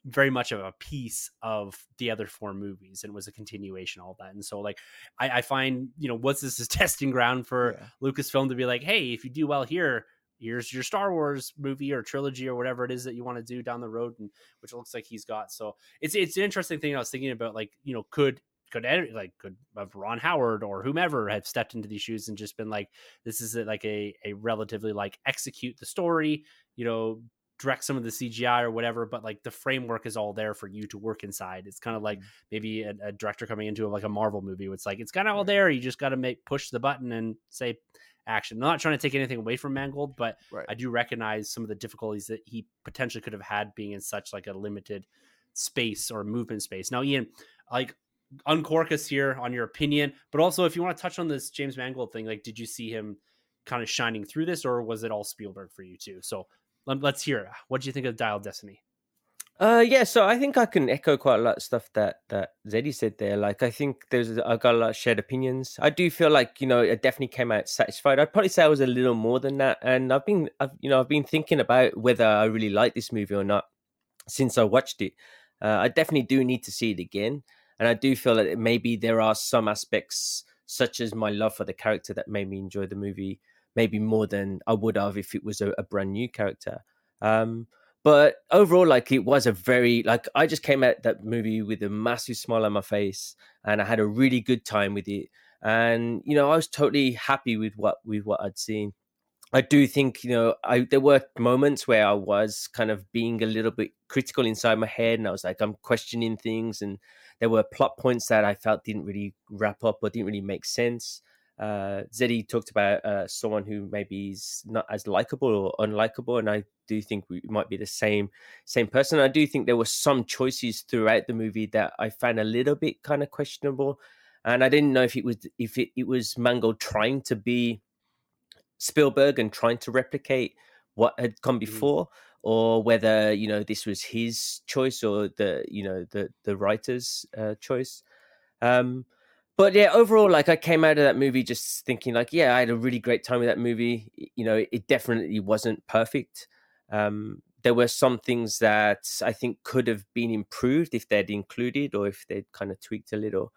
very much of a piece of the other four movies and was a continuation of all that and so like I, I find you know what's this is testing ground for Yeah. lucasfilm to be like hey if you do well here here's your star wars movie or trilogy or whatever it is that you want to do down the road and which looks like he's got so it's it's an interesting thing i was thinking about like you know could could like could have ron howard or whomever have stepped into these shoes and just been like this is a, like a, a relatively like execute the story you know direct some of the CGI or whatever, but like the framework is all there for you to work inside. It's kind of like mm-hmm. maybe a, a director coming into like a Marvel movie. It's like it's kind of all there. You just got to make push the button and say action. I'm not trying to take anything away from Mangold, but Right. I do recognize some of the difficulties that he potentially could have had being in such like a limited space or movement space. Now, Ian, like uncork us here on your opinion, but also if you want to touch on this James Mangold thing, like did you see him kind of shining through this, or was it all Spielberg for you too? So let, us hear. What do you think of Dial Destiny? Uh, yeah, so I think I can echo quite a lot of stuff that that Zeddy said there. Like, I think there's I got a lot of shared opinions. I do feel like you know it definitely came out satisfied. I'd probably say I was a little more than that, and I've been, I've you know, I've been thinking about whether I really like this movie or not since I watched it. Uh, I definitely do need to see it again. And I do feel that maybe there are some aspects, such as my love for the character, that made me enjoy the movie maybe more than I would have if it was a, a brand new character. Um, but overall, like it was a very like I just came at that movie with a massive smile on my face, and I had a really good time with it. And you know, I was totally happy with what with what I'd seen. I do think you know I there were moments where I was kind of being a little bit critical inside my head, and I was like I'm questioning things, and there were plot points that I felt didn't really wrap up or didn't really make sense. Uh, Zeddy talked about uh, someone who maybe is not as likable or unlikable, and I do think we might be the same same person. I do think there were some choices throughout the movie that I found a little bit kind of questionable, and I didn't know if it was if it, it was Mangold trying to be Spielberg and trying to replicate what had come mm. before, mm. or whether you know this was his choice or the you know the the writer's uh, choice. Um, but yeah, overall, like I came out of that movie just thinking, like, yeah, I had a really great time with that movie. You know, it definitely wasn't perfect. Um, there were some things that I think could have been improved if they'd included or if they'd kind of tweaked a little.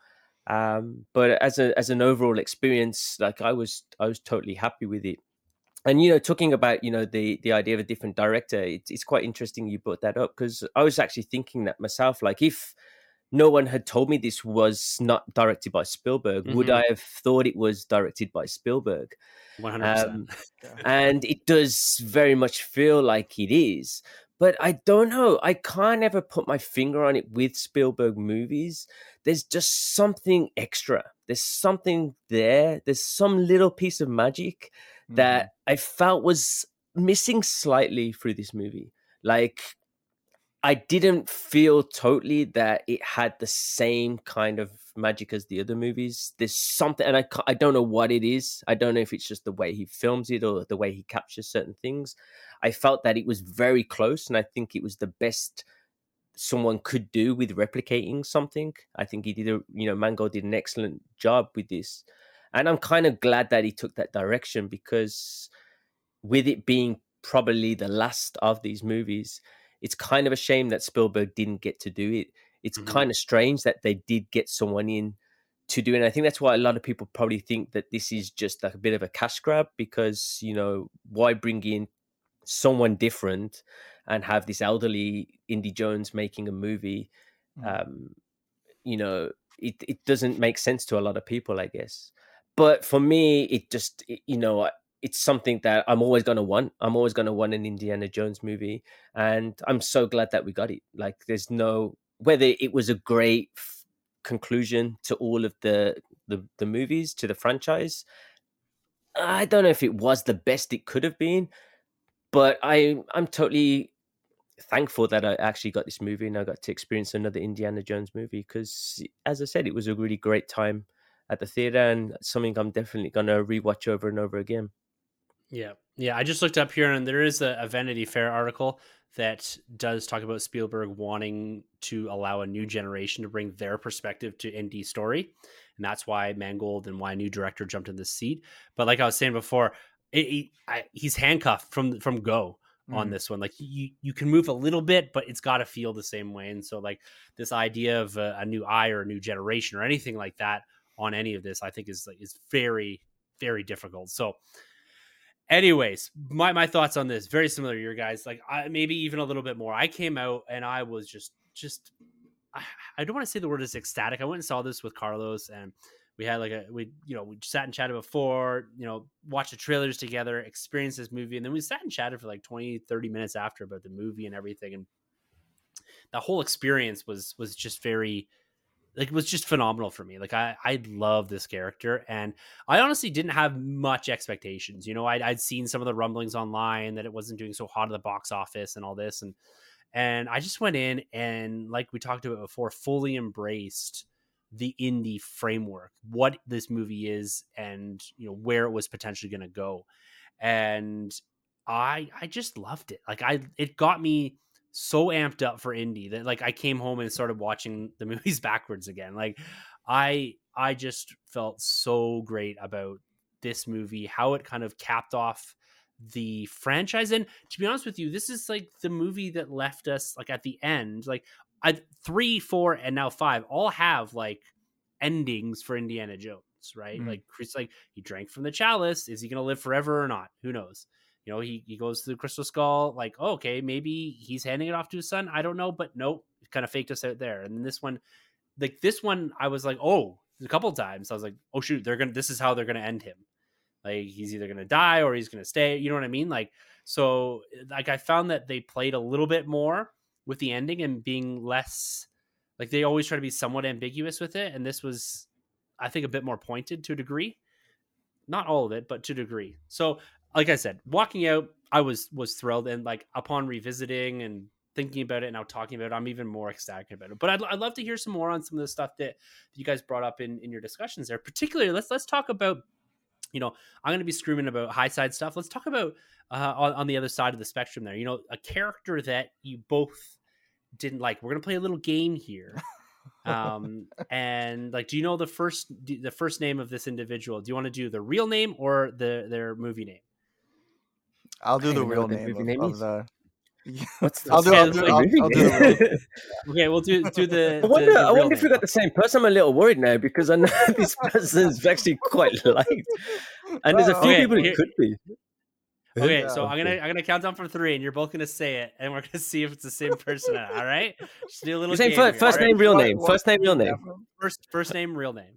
Um, but as a as an overall experience, like I was I was totally happy with it. And you know, talking about you know the the idea of a different director, it's it's quite interesting you brought that up because I was actually thinking that myself. Like if no one had told me this was not directed by Spielberg, mm-hmm. would I have thought it was directed by Spielberg? One hundred percent. And it does very much feel like it is, but I don't know. I can't ever put my finger on it with Spielberg movies. There's just something extra. There's something there. There's some little piece of magic mm-hmm. that I felt was missing slightly through this movie. Like I didn't feel totally that it had the same kind of magic as the other movies. There's something, and I I don't know what it is. I don't know if it's just the way he films it or the way he captures certain things. I felt that it was very close, and I think it was the best someone could do with replicating something. I think he did a you know Mangold did an excellent job with this, and I'm kind of glad that he took that direction because with it being probably the last of these movies it's kind of a shame that Spielberg didn't get to do it. It's mm-hmm. kind of strange that they did get someone in to do it. And I think that's why a lot of people probably think that this is just like a bit of a cash grab because, you know, why bring in someone different and have this elderly Indy Jones making a movie? Mm-hmm. Um, you know, it, it doesn't make sense to a lot of people, I guess. But for me, it just, it, you know, it's something that I'm always going to want. I'm always going to want an Indiana Jones movie, and I'm so glad that we got it. Like, there's no whether it was a great f- conclusion to all of the, the the movies to the franchise. I don't know if it was the best it could have been, but I I'm totally thankful that I actually got this movie and I got to experience another Indiana Jones movie because, as I said, it was a really great time at the theater and something I'm definitely gonna rewatch over and over again. Yeah. Yeah. I just looked up here and there is a, a, Vanity Fair article that does talk about Spielberg wanting to allow a new generation to bring their perspective to Indy story. And that's why Mangold and why a new director jumped in the seat. But like I was saying before, it, it, I, he's handcuffed from from go on mm. this one. Like you you can move a little bit, but it's got to feel the same way. And so like this idea of a, a, new eye or a new generation or anything like that on any of this, I think is is very very difficult. So anyways my, my thoughts on this very similar to your guys like I, maybe even a little bit more i came out and i was just just i, I don't want to say the word is ecstatic i went and saw this with carlos and we had like a we you know we sat and chatted before you know watched the trailers together experienced this movie and then we sat and chatted for like 20 30 minutes after about the movie and everything and the whole experience was was just very like it was just phenomenal for me. Like I I love this character, and I honestly didn't have much expectations. You know, I'd, I'd seen some of the rumblings online that it wasn't doing so hot at the box office and all this, and and I just went in and like we talked about before, fully embraced the Indy framework, what this movie is, and you know where it was potentially going to go, and I I just loved it. Like I it got me so amped up for indie that like I came home and started watching the movies backwards again. Like I I just felt so great about this movie, how it kind of capped off the franchise. And to be honest with you, this is like the movie that left us like at the end, like I three, four, and now five all have like endings for Indiana Jones, right? Mhm. Like Chris, like he drank from the chalice. Is he gonna live forever or not? Who knows? You know, he he goes to the Crystal Skull. Like, oh, okay, maybe he's handing it off to his son. I don't know, but nope, kind of faked us out there. And then this one, like this one, I was like, oh, a couple times I was like, oh shoot, they're gonna. This is how they're gonna end him. Like he's either gonna die or he's gonna stay. You know what I mean? Like so, like I found that they played a little bit more with the ending and being less like they always try to be somewhat ambiguous with it and this was i think a bit more pointed to a degree. Not all of it but to a degree. So like i said walking out i was was thrilled and like upon revisiting and thinking about it and now talking about it i'm even more ecstatic about it. But i'd, I'd love to hear some more on some of the stuff that you guys brought up in in your discussions there. Particularly let's let's talk about you know i'm going to be screaming about high side stuff. Let's talk about uh, on, on the other side of the spectrum there you know a character that you both didn't like. We're going to play a little game here um and like do you know the first the first name of this individual? Do you want to do the real name or the their movie name? I'll I do the don't even know real what the name, movie of, name of the. Yeah. What's the I'll do- I'll do- the I'll- I'll do okay we'll do do the I wonder, the, the I wonder if we got the same person. I'm a little worried now because I know this person's actually quite liked, and there's a few Okay, people who could be. okay Yeah. so i'm gonna i'm gonna count down from three and you're both gonna say it and we're gonna see if it's the same person all right just do a little You're game first, here, first all right? name, real name. First name, real name. first first name real name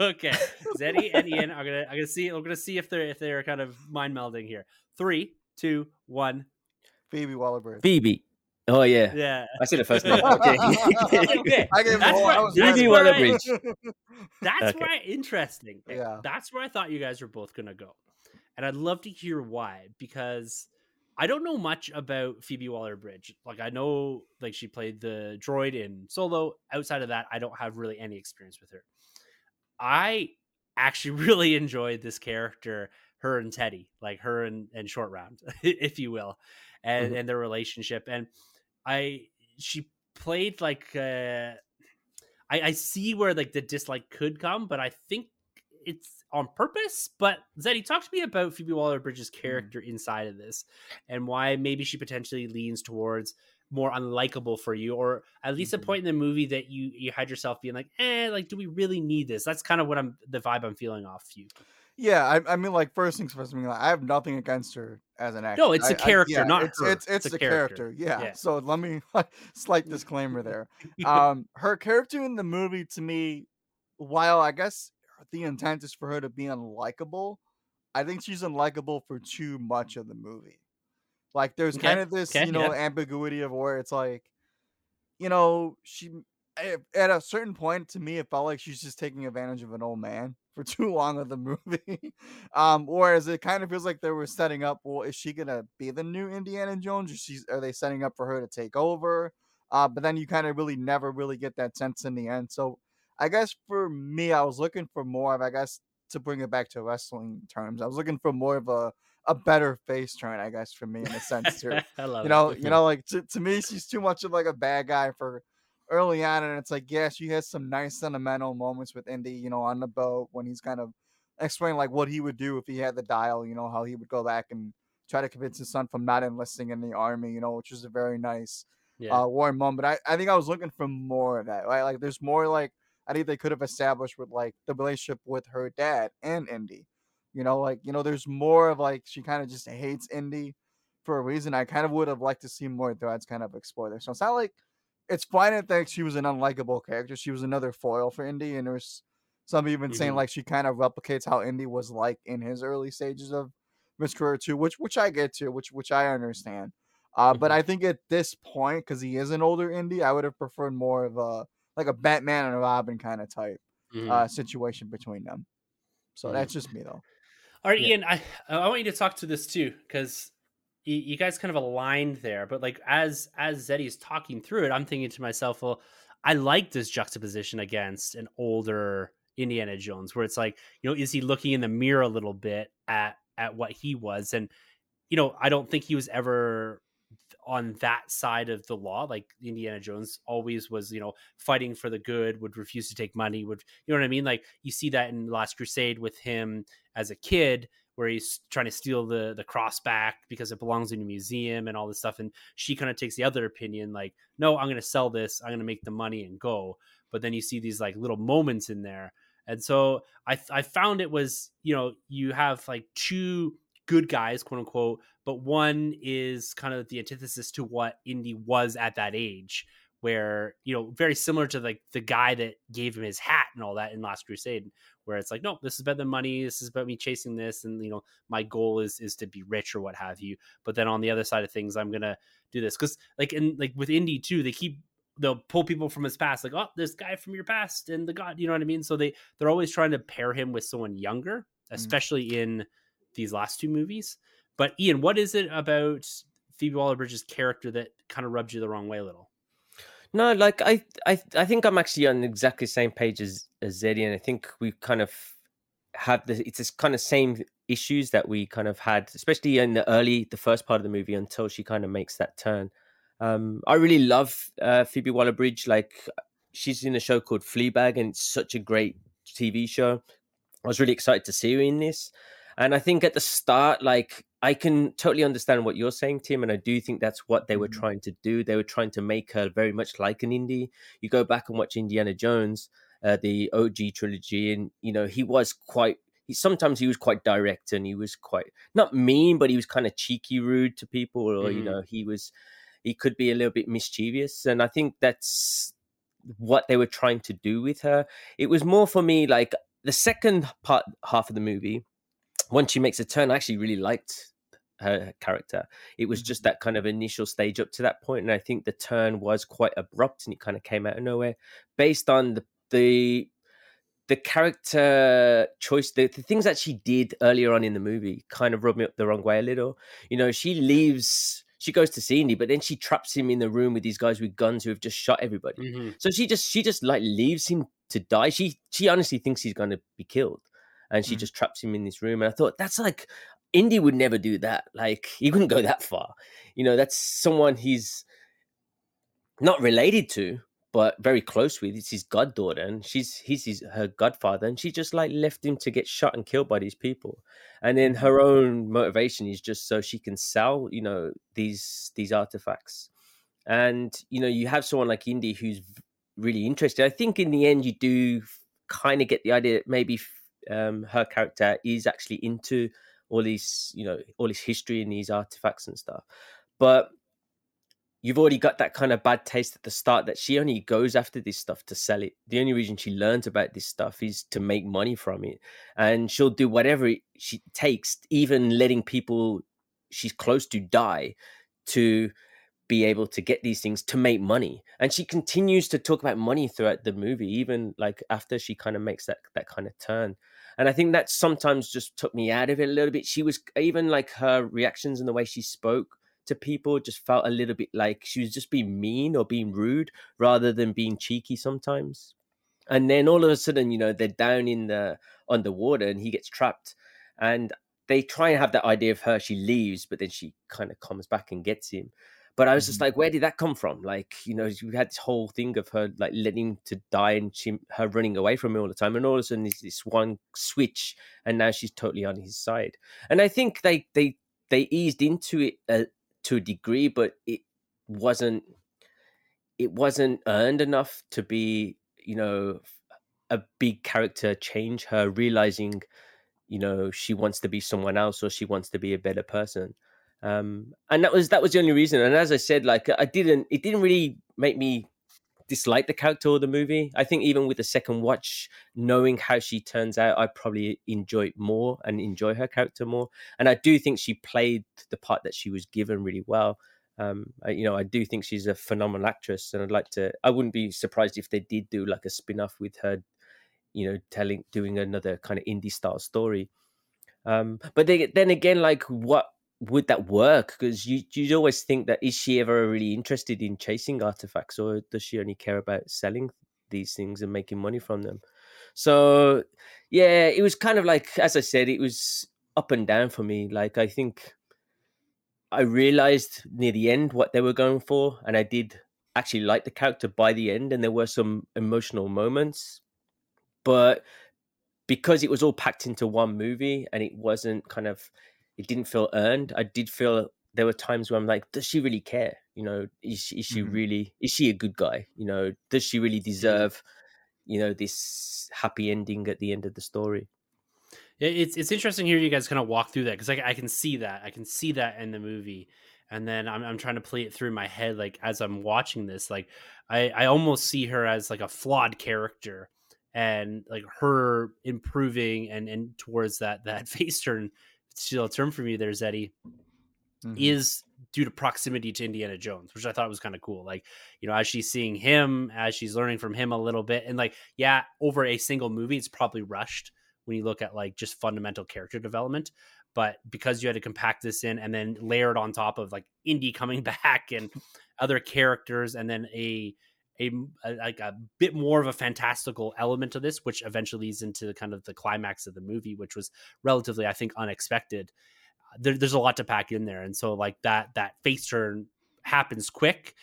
okay zeddy and ian i'm gonna i'm gonna see i'm gonna see if they're if they're kind of mind melding here three two one Phoebe Waller-Bridge. Phoebe. Oh yeah, yeah I see the first name. Okay. okay I gave That's more. right. I was That's Phoebe where I- Waller-Bridge. That's Okay. where I, interesting. Eh, yeah. That's where I thought you guys were both gonna go, and I'd love to hear why because I don't know much about Phoebe Waller Bridge. Like I know like she played the droid in Solo. Outside of that, I don't have really any experience with her. I actually really enjoyed this character, her and Teddy, like her and, and Short Round, if you will, and Mhm. and their relationship. And I she played like uh I, I see where like the dislike could come, but I think it's on purpose. But Zeddy, talk to me about Phoebe Waller Bridge's character inside of this and why maybe she potentially leans towards more unlikable for you, or at least Mhm. a point in the movie that you you had yourself being like, eh, like, do we really need this? That's kind of what I'm the vibe I'm feeling off you. Yeah, I, I mean, like first things first. I mean, like, I have nothing against her as an actor. No, it's I- the I- character, yeah, not it's, her. It's It's it's the the character. character. Yeah. Yeah. So let me slight disclaimer there. Um, her character in the movie to me, while I guess the intent is for her to be unlikable, I think she's unlikable for too much of the movie. Like, there's Okay, kind of this, okay, you know, yeah. ambiguity of where it's like, you know, she at at a certain point to me it felt like she's just taking advantage of an old man for too long of the movie um whereas it kind of feels like they were setting up well is she gonna be the new indiana jones or she's are they setting up for her to take over? Uh but then you kind of really never really get that sense in the end. So i guess for me i was looking for more of i guess to bring it back to wrestling terms i was looking for more of a a better face turn i guess for me in a sense too. I love you it. know, you know, like to, to me, she's too much of like a bad guy for early on, and it's like, yeah, she has some nice sentimental moments with Indy, you know, on the boat when he's kind of explaining like what he would do if he had the dial, you know, how he would go back and try to convince his son from not enlisting in the army, you know, which was a very nice yeah. uh, warm moment. I, I think I was looking for more of that, right? Like, there's more like I think they could have established with like the relationship with her dad and Indy. You know, like you know, there's more of like she kind of just hates Indy for a reason. I kind of would have liked to see more threads kind of explore there. So it's not like it's fine to think she was an unlikable character. She was another foil for Indy, and there's some even saying Mhm. like she kind of replicates how Indy was like in his early stages of his career too, which which I get to, which which I understand. Uh, but Mhm. I think at this point, because he is an older Indy, I would have preferred more of a like a Batman and a Robin kind of type Mhm. uh, situation between them. So that's just me though. All right, Yeah. Ian, I I want you to talk to this too because you, you guys kind of aligned there. But like as as Zeddy's talking through it, I'm thinking to myself, well, I like this juxtaposition against an older Indiana Jones, where it's like, you know, is he looking in the mirror a little bit at at what he was, and you know, I don't think he was ever on that side of the law like indiana jones always was you know fighting for the good would refuse to take money would you know what i mean like you see that in last crusade with him as a kid where he's trying to steal the the cross back because it belongs in a museum and all this stuff. And she kind of takes the other opinion, like, no, I'm going to sell this. I'm going to make the money and go. But then you see these like little moments in there. And so I I found it was you know you have like two good guys quote unquote, but one is kind of the antithesis to what Indy was at that age where you know very similar to like the guy that gave him his hat and all that in last crusade where it's like no this is about the money this is about me chasing this and you know my goal is is to be rich or what have you but then on the other side of things i'm gonna do this because like in like with indy too they keep they'll pull people from his past like oh this guy from your past and the god you know what i mean so they they're always trying to pair him with someone younger mm. especially mm. in these last two movies but ian what is it about phoebe waller-bridge's character that kind of rubs you the wrong way a little no, like I, I, I think I'm actually on exactly the same page as as Zeddy, and I think we kind of have the it's this kind of same issues that we kind of had, especially in the early, the first part of the movie until she kind of makes that turn. Um, I really love uh, Phoebe Waller-Bridge. Like she's in a show called Fleabag, and it's such a great TV show. I was really excited to see her in this, and I think at the start, like I can totally understand what you're saying, Tim, and I do think that's what they were mm-hmm. trying to do. They were trying to make her very much like an indie. You go back and watch Indiana Jones, uh, the OG trilogy, and you know he was quite. He, sometimes he was quite direct, and he was quite not mean, but he was kind of cheeky, rude to people, or mm-hmm. you know he was he could be a little bit mischievous, and I think that's what they were trying to do with her. It was more for me like the second part half of the movie. Once she makes a turn, I actually really liked her character. It was just mm-hmm. that kind of initial stage up to that point, and I think the turn was quite abrupt, and it kind of came out of nowhere, based on the the, the character choice, the, the things that she did earlier on in the movie, kind of rubbed me up the wrong way a little. You know, she leaves. She goes to see Indy, but then she traps him in the room with these guys with guns who have just shot everybody. Mm-hmm. So she just she just like leaves him to die. She she honestly thinks he's going to be killed and she mm. just traps him in this room. And I thought that's like Indy would never do that. Like he wouldn't go that far. You know, that's someone he's not related to, but very close with. It's his goddaughter, and she's he's his, her godfather, and she just like left him to get shot and killed by these people. And then her own motivation is just so she can sell, you know, these these artifacts. And you know, you have someone like Indy who's really interested. I think in the end, you do kind of get the idea that maybe um, her character is actually into all these you know all this history and these artifacts and stuff. But you've already got that kind of bad taste at the start that she only goes after this stuff to sell it. The only reason she learns about this stuff is to make money from it. And she'll do whatever she takes even letting people she's close to die to be able to get these things to make money. And she continues to talk about money throughout the movie even like after she kind of makes that that kind of turn and I think that sometimes just took me out of it a little bit. She was even like her reactions and the way she spoke to people just felt a little bit like she was just being mean or being rude rather than being cheeky sometimes. And then all of a sudden, you know, they're down in the underwater and he gets trapped. And they try and have that idea of her. She leaves, but then she kind of comes back and gets him. But I was just mm-hmm. like, where did that come from? Like, you know, we had this whole thing of her like letting to die and she, her running away from him all the time, and all of a sudden there's this one switch, and now she's totally on his side. And I think they they they eased into it uh, to a degree, but it wasn't it wasn't earned enough to be, you know, a big character change. Her realizing, you know, she wants to be someone else or she wants to be a better person um, and that was that was the only reason. And as I said, like I didn't, it didn't really make me dislike the character or the movie. I think even with the second watch, knowing how she turns out, I probably enjoy it more and enjoy her character more. And I do think she played the part that she was given really well. Um, I, you know, I do think she's a phenomenal actress, and I'd like to. I wouldn't be surprised if they did do like a spin off with her, you know, telling doing another kind of indie style story. Um, but they, then again, like what would that work? Because you you always think that is she ever really interested in chasing artifacts, or does she only care about selling these things and making money from them? So yeah, it was kind of like as I said, it was up and down for me. Like I think I realized near the end what they were going for, and I did actually like the character by the end, and there were some emotional moments, but because it was all packed into one movie and it wasn't kind of it didn't feel earned. I did feel there were times where I'm like, does she really care? You know, is she, is she Mhm. really is she a good guy? You know, does she really deserve, you know, this happy ending at the end of the story? It's it's interesting hearing you guys kind of walk through that because I, I can see that I can see that in the movie, and then I'm I'm trying to play it through my head like as I'm watching this, like I I almost see her as like a flawed character, and like her improving and and towards that that face turn, still a term for me there, Zeddy, Mhm. is due to proximity to Indiana Jones, which I thought was kind of cool. Like, you know, as she's seeing him, as she's learning from him a little bit, and like, yeah, over a single movie, it's probably rushed when you look at like just fundamental character development. But because you had to compact this in and then layer it on top of like Indy coming back and other characters, and then a a, a like a bit more of a fantastical element to this, which eventually leads into kind of the climax of the movie, which was relatively, I think, unexpected. There, there's a lot to pack in there and so like that that face turn happens quick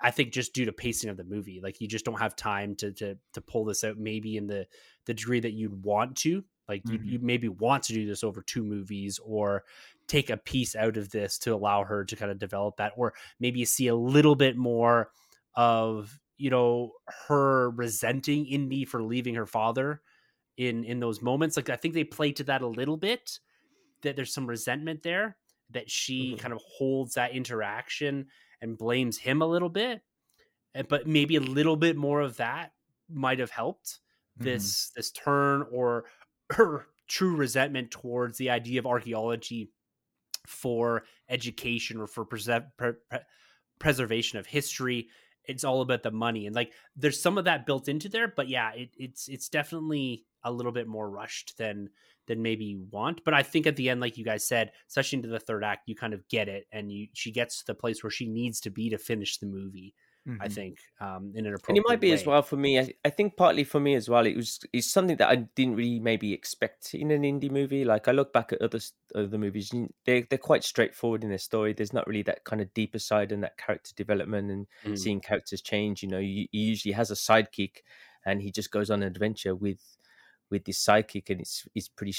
i think just due to pacing of the movie. Like you just don't have time to to to pull this out maybe in the the degree that you'd want to. Like you, Mhm. you maybe want to do this over two movies or take a piece out of this to allow her to kind of develop that or maybe see a little bit more of you know her resenting indy for leaving her father in in those moments like i think they play to that a little bit that there's some resentment there that she Mhm. kind of holds that interaction and blames him a little bit but maybe a little bit more of that might have helped Mhm. this this turn or her true resentment towards the idea of archaeology for education or for pre- pre- preservation of history it's all about the money and like there's some of that built into there but yeah it, it's it's definitely a little bit more rushed than than maybe you want but i think at the end like you guys said especially into the third act you kind of get it and you she gets to the place where she needs to be to finish the movie i Mhm. think um in an and it might be as well for me. I, I think partly for me as well. It was it's something that I didn't really maybe expect in an indie movie. Like I look back at other other movies, they they're quite straightforward in their story. There's not really that kind of deeper side and that character development and Mm. seeing characters change. You know, he, he usually has a sidekick, and he just goes on an adventure with with this sidekick, and it's it's pretty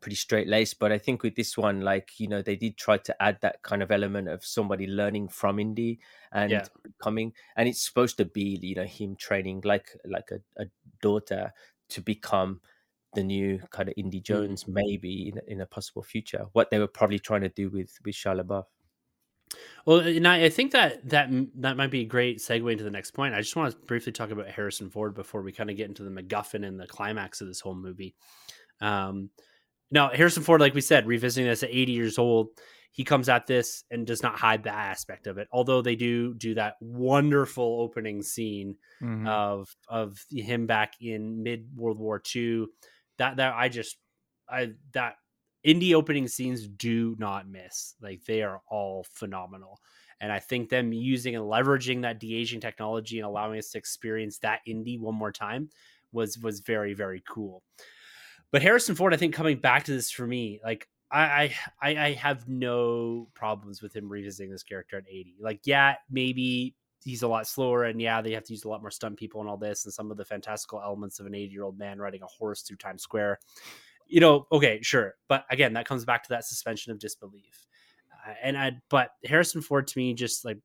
pretty straight laced. But I think with this one, like you know, they did try to add that kind of element of somebody learning from indie and Yeah. coming and it's supposed to be you know him training like like a, a daughter to become the new kind of Indy Jones maybe in, a- in a possible future what they were probably trying to do with with Shia LaBeouf Well, and I, I think that that that might be a great segue into the next point. I just want to briefly talk about Harrison Ford before we kind of get into the MacGuffin and the climax of this whole movie. Um, now, Harrison Ford, like we said, revisiting this at 80 years old, he comes at this and does not hide that aspect of it. Although they do do that wonderful opening scene Mhm. of of him back in mid World War II. That that I just I that indie opening scenes do not miss. Like they are all phenomenal. And I think them using and leveraging that de-aging technology and allowing us to experience that indie one more time was was very, very cool. But Harrison Ford, I think coming back to this for me, like I I I have no problems with him revisiting this character at 80. Like, yeah, maybe he's a lot slower and yeah they have to use a lot more stunt people and all this and some of the fantastical elements of an 80 year old man riding a horse through times square. You know okay sure. But again that comes back to that suspension of disbelief. Uh, and i but harrison ford to me just like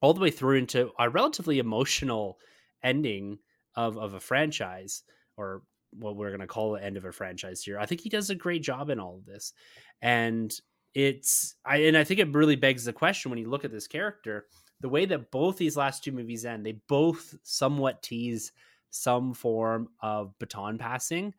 all the way through into a relatively emotional ending of of a franchise or what we're going to call the end of a franchise here. I think he does a great job in all of this. And it's i and i think it really begs the question when you look at this character the way that both these last two movies end, they both somewhat tease some form of baton passing,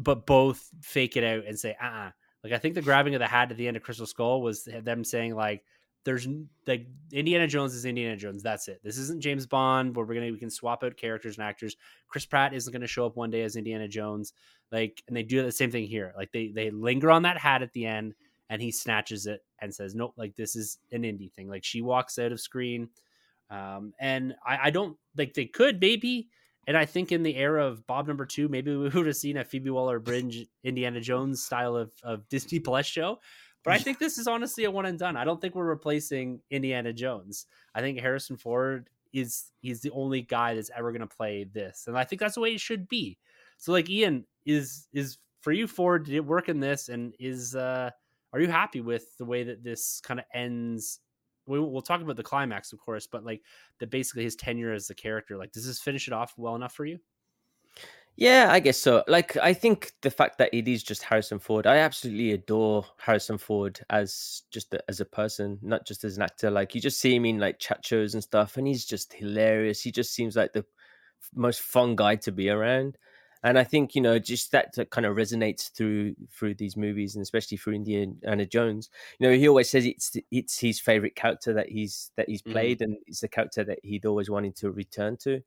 but both fake it out and say, uh uh Like, I think the grabbing of the hat at the end of Crystal Skull was them saying, like, there's like Indiana Jones is Indiana Jones. That's it. This isn't James Bond where we're gonna we can swap out characters and actors. Chris Pratt isn't gonna show up one day as Indiana Jones. Like, and they do the same thing here. Like they they linger on that hat at the end and he snatches it and says, Nope, like this is an indie thing. Like she walks out of screen. Um, and I, I don't like they could maybe. And I think in the era of Bob number two, maybe we would have seen a Phoebe Waller Bridge Indiana Jones style of, of Disney Plus show. But I think this is honestly a one and done. I don't think we're replacing Indiana Jones. I think Harrison Ford is he's the only guy that's ever going to play this, and I think that's the way it should be. So, like Ian, is is for you Ford? Did it work in this? And is uh, are you happy with the way that this kind of ends? We, we'll talk about the climax, of course, but like that basically his tenure as the character. Like, does this finish it off well enough for you? Yeah, I guess so. Like, I think the fact that it is just Harrison Ford, I absolutely adore Harrison Ford as just a, as a person, not just as an actor. Like, you just see him in like chat shows and stuff, and he's just hilarious. He just seems like the most fun guy to be around. And I think you know just that, kind of resonates through through these movies, and especially through Indiana Jones. You know, he always says it's it's his favorite character that he's that he's played, mm. and it's the character that he'd always wanted to return to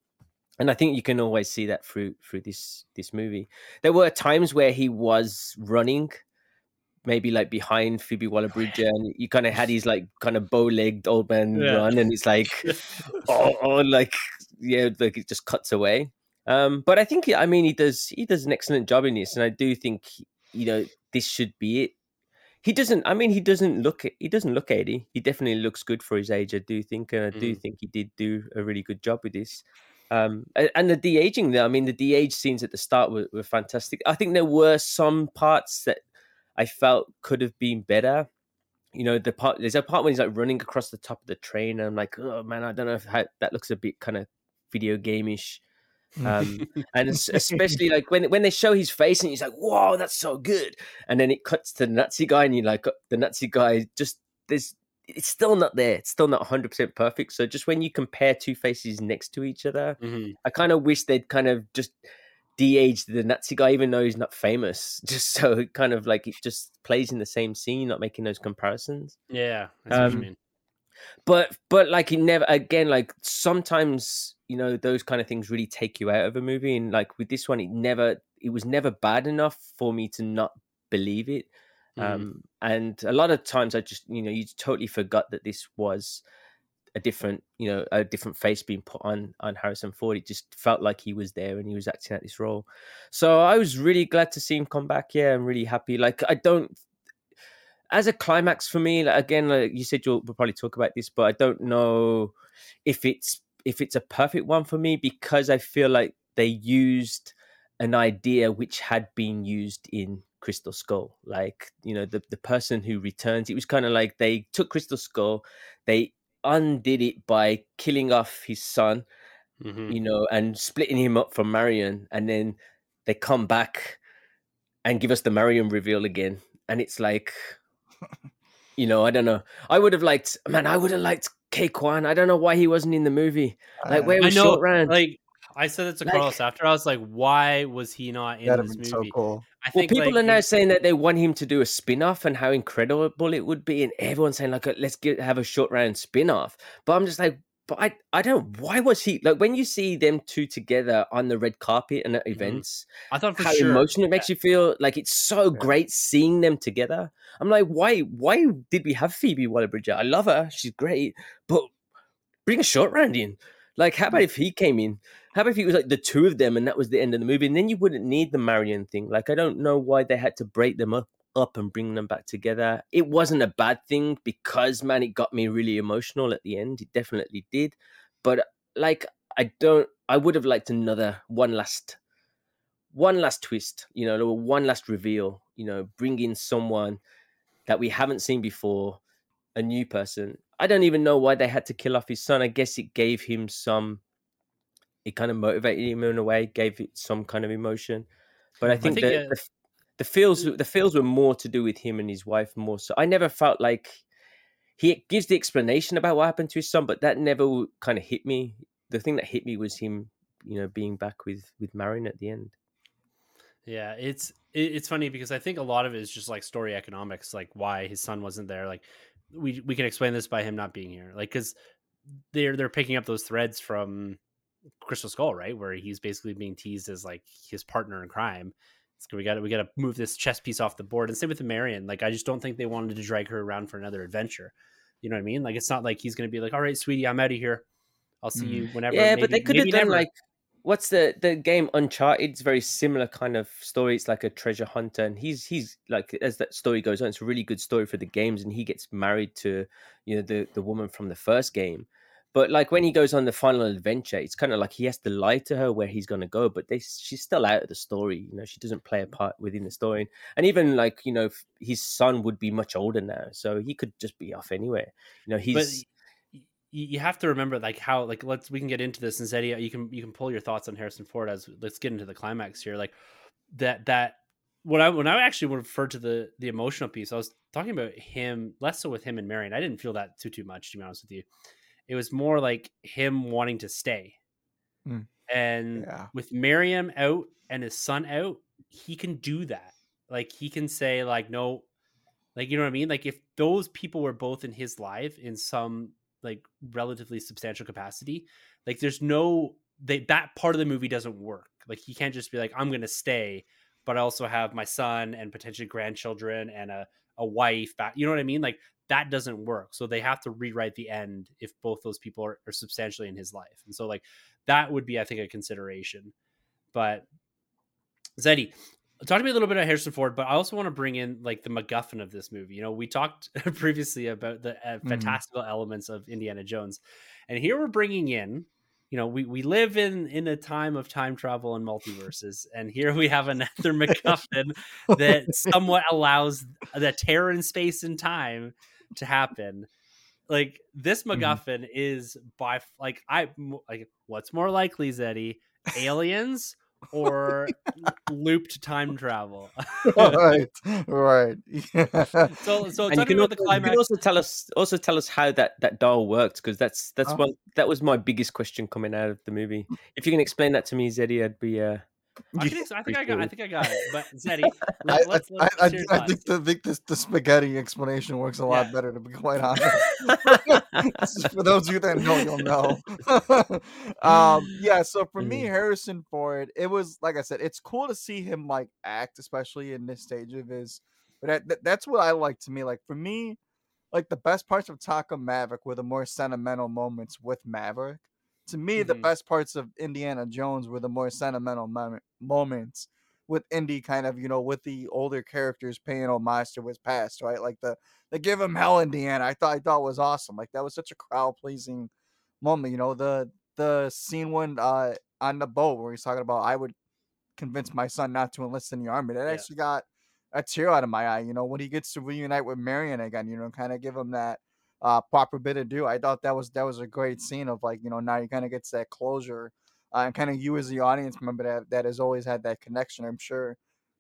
and I think you can always see that through through this this movie. There were times where he was running, maybe like behind Phoebe Waller Bridge, and you kind of had his like kind of bow legged old man yeah. run, and it's like, oh, oh, like yeah, like it just cuts away. Um, but I think I mean he does he does an excellent job in this, and I do think you know this should be it. He doesn't. I mean, he doesn't look. He doesn't look eighty. He definitely looks good for his age. I do think, and I do mm. think he did do a really good job with this. Um, and the de aging, though, I mean, the de age scenes at the start were, were fantastic. I think there were some parts that I felt could have been better. You know, the part there's a part when he's like running across the top of the train, and I'm like, oh man, I don't know if how, that looks a bit kind of video gameish. um, and especially like when when they show his face and he's like, "Whoa, that's so good," and then it cuts to the Nazi guy and you're like, the Nazi guy just there's it's still not there. It's still not 100% perfect. So just when you compare two faces next to each other, mm-hmm. I kind of wish they'd kind of just de-aged the Nazi guy, even though he's not famous, just so it kind of like it just plays in the same scene, not making those comparisons. Yeah, um, But but like it never again like sometimes you know those kind of things really take you out of a movie, and like with this one, it never it was never bad enough for me to not believe it. Mm. Um, and a lot of times I just, you know, you totally forgot that this was a different, you know, a different face being put on on Harrison Ford. It just felt like he was there and he was acting out this role. So I was really glad to see him come back. Yeah, I'm really happy. Like I don't as a climax for me, like, again, like you said, you'll we'll probably talk about this, but I don't know if it's if it's a perfect one for me because I feel like they used an idea which had been used in Crystal Skull. Like, you know, the, the person who returns, it was kind of like they took Crystal Skull, they undid it by killing off his son, mm-hmm. you know, and splitting him up from Marion. And then they come back and give us the Marion reveal again. And it's like, you know, I don't know. I would have liked, man, I would have liked Ke Quan. I don't know why he wasn't in the movie. Like, where was Short Round? Like, I said it to like, Carlos after. I was like, "Why was he not in this movie?" So cool. I think well, people like, are now saying that they want him to do a spin-off and how incredible it would be, and everyone's saying like, "Let's get have a short round spin-off." But I'm just like, but I, I don't. Why was he like when you see them two together on the red carpet and at mm-hmm. events? I thought for how sure. emotional it makes you feel. Like it's so yeah. great seeing them together. I'm like, why? Why did we have Phoebe Waller-Bridge? I love her. She's great, but bring a short round in. Like, how about if he came in? How if it was like the two of them and that was the end of the movie? And then you wouldn't need the Marion thing. Like, I don't know why they had to break them up, up and bring them back together. It wasn't a bad thing because, man, it got me really emotional at the end. It definitely did. But, like, I don't, I would have liked another one last, one last twist, you know, one last reveal, you know, bring in someone that we haven't seen before, a new person. I don't even know why they had to kill off his son. I guess it gave him some it kind of motivated him in a way, gave it some kind of emotion. But I think, I think that uh, the, the feels the feels were more to do with him and his wife more so. I never felt like he gives the explanation about what happened to his son, but that never kind of hit me. The thing that hit me was him, you know, being back with with Marion at the end. Yeah, it's it's funny because I think a lot of it is just like story economics, like why his son wasn't there. Like we we can explain this by him not being here, like because they're they're picking up those threads from Crystal Skull, right? Where he's basically being teased as like his partner in crime. So we got to we got to move this chess piece off the board. And same with the Marion. Like I just don't think they wanted to drag her around for another adventure. You know what I mean? Like it's not like he's going to be like, "All right, sweetie, I'm out of here. I'll see you mm. whenever." Yeah, maybe, but they could have done never. like what's the the game Uncharted? It's very similar kind of story. It's like a treasure hunter, and he's he's like as that story goes on, it's a really good story for the games, and he gets married to you know the the woman from the first game But like when he goes on the final adventure, it's kind of like he has to lie to her where he's going to go, but they, she's still out of the story. You know, she doesn't play a part within the story. And even like you know, his son would be much older now, so he could just be off anywhere. You know, he's. But you have to remember like how like let's we can get into this and Zeddy, uh, you can you can pull your thoughts on Harrison Ford as let's get into the climax here like that that when I when I actually referred to the the emotional piece I was talking about him less so with him and Marion I didn't feel that too too much to be honest with you it was more like him wanting to stay. Mm. And Yeah. with Miriam out and his son out, he can do that. Like he can say like no like you know what I mean? Like if those people were both in his life in some like relatively substantial capacity, like there's no they that part of the movie doesn't work. Like he can't just be like I'm going to stay but I also have my son and potentially grandchildren and a a wife back. You know what I mean? Like that doesn't work. So they have to rewrite the end if both those people are, are substantially in his life. And so like that would be, I think, a consideration. But Zeddy, talk to me a little bit about Harrison Ford, but I also want to bring in like the MacGuffin of this movie. You know, we talked previously about the uh, fantastical elements of Indiana Jones, and here we're bringing in. You know, we, we live in in a time of time travel and multiverses, and here we have another MacGuffin that somewhat allows the tear in space and time to happen. Like this Mhm. MacGuffin is by like I like what's more likely, Zeddy, aliens or looped time travel. right, right. Yeah. so so and you can, about the also, you climax. can also tell us also tell us how that that dial worked because that's that's Oh. one that was my biggest question coming out of the movie. If you can explain that to me, Zeddy, I'd be uh I, ex- I think I got. I think I got it. But Zeddy, I, let, let's, I, I, let's hear your I think the, think this, the spaghetti explanation works a lot Yeah. better, to be quite honest. For those of you that know, you'll know. um, yeah, so for me, Mhm. Harrison Ford, it was like I said, it's cool to see him like act, especially in this stage of his. But that- that's what I like to me. Like for me, like the best parts of Top Gun Maverick were the more sentimental moments with Maverick. To me, the Mhm. best parts of Indiana Jones were the more sentimental moment, moments with Indy kind of, you know, with the older characters paying homage to his past, right? Like the the give him hell Indiana, I thought I thought was awesome. Like that was such a crowd pleasing moment. You know, the the scene when uh on the boat where he's talking about I would convince my son not to enlist in the army. That Yeah. actually got a tear out of my eye, you know, when he gets to reunite with Marion again, you know, kind of give him that uh proper bit of due. I thought that was that was a great scene of like, you know, now he kind of gets that closure. Uh, and kind of you as the audience member that that has always had that connection. I'm sure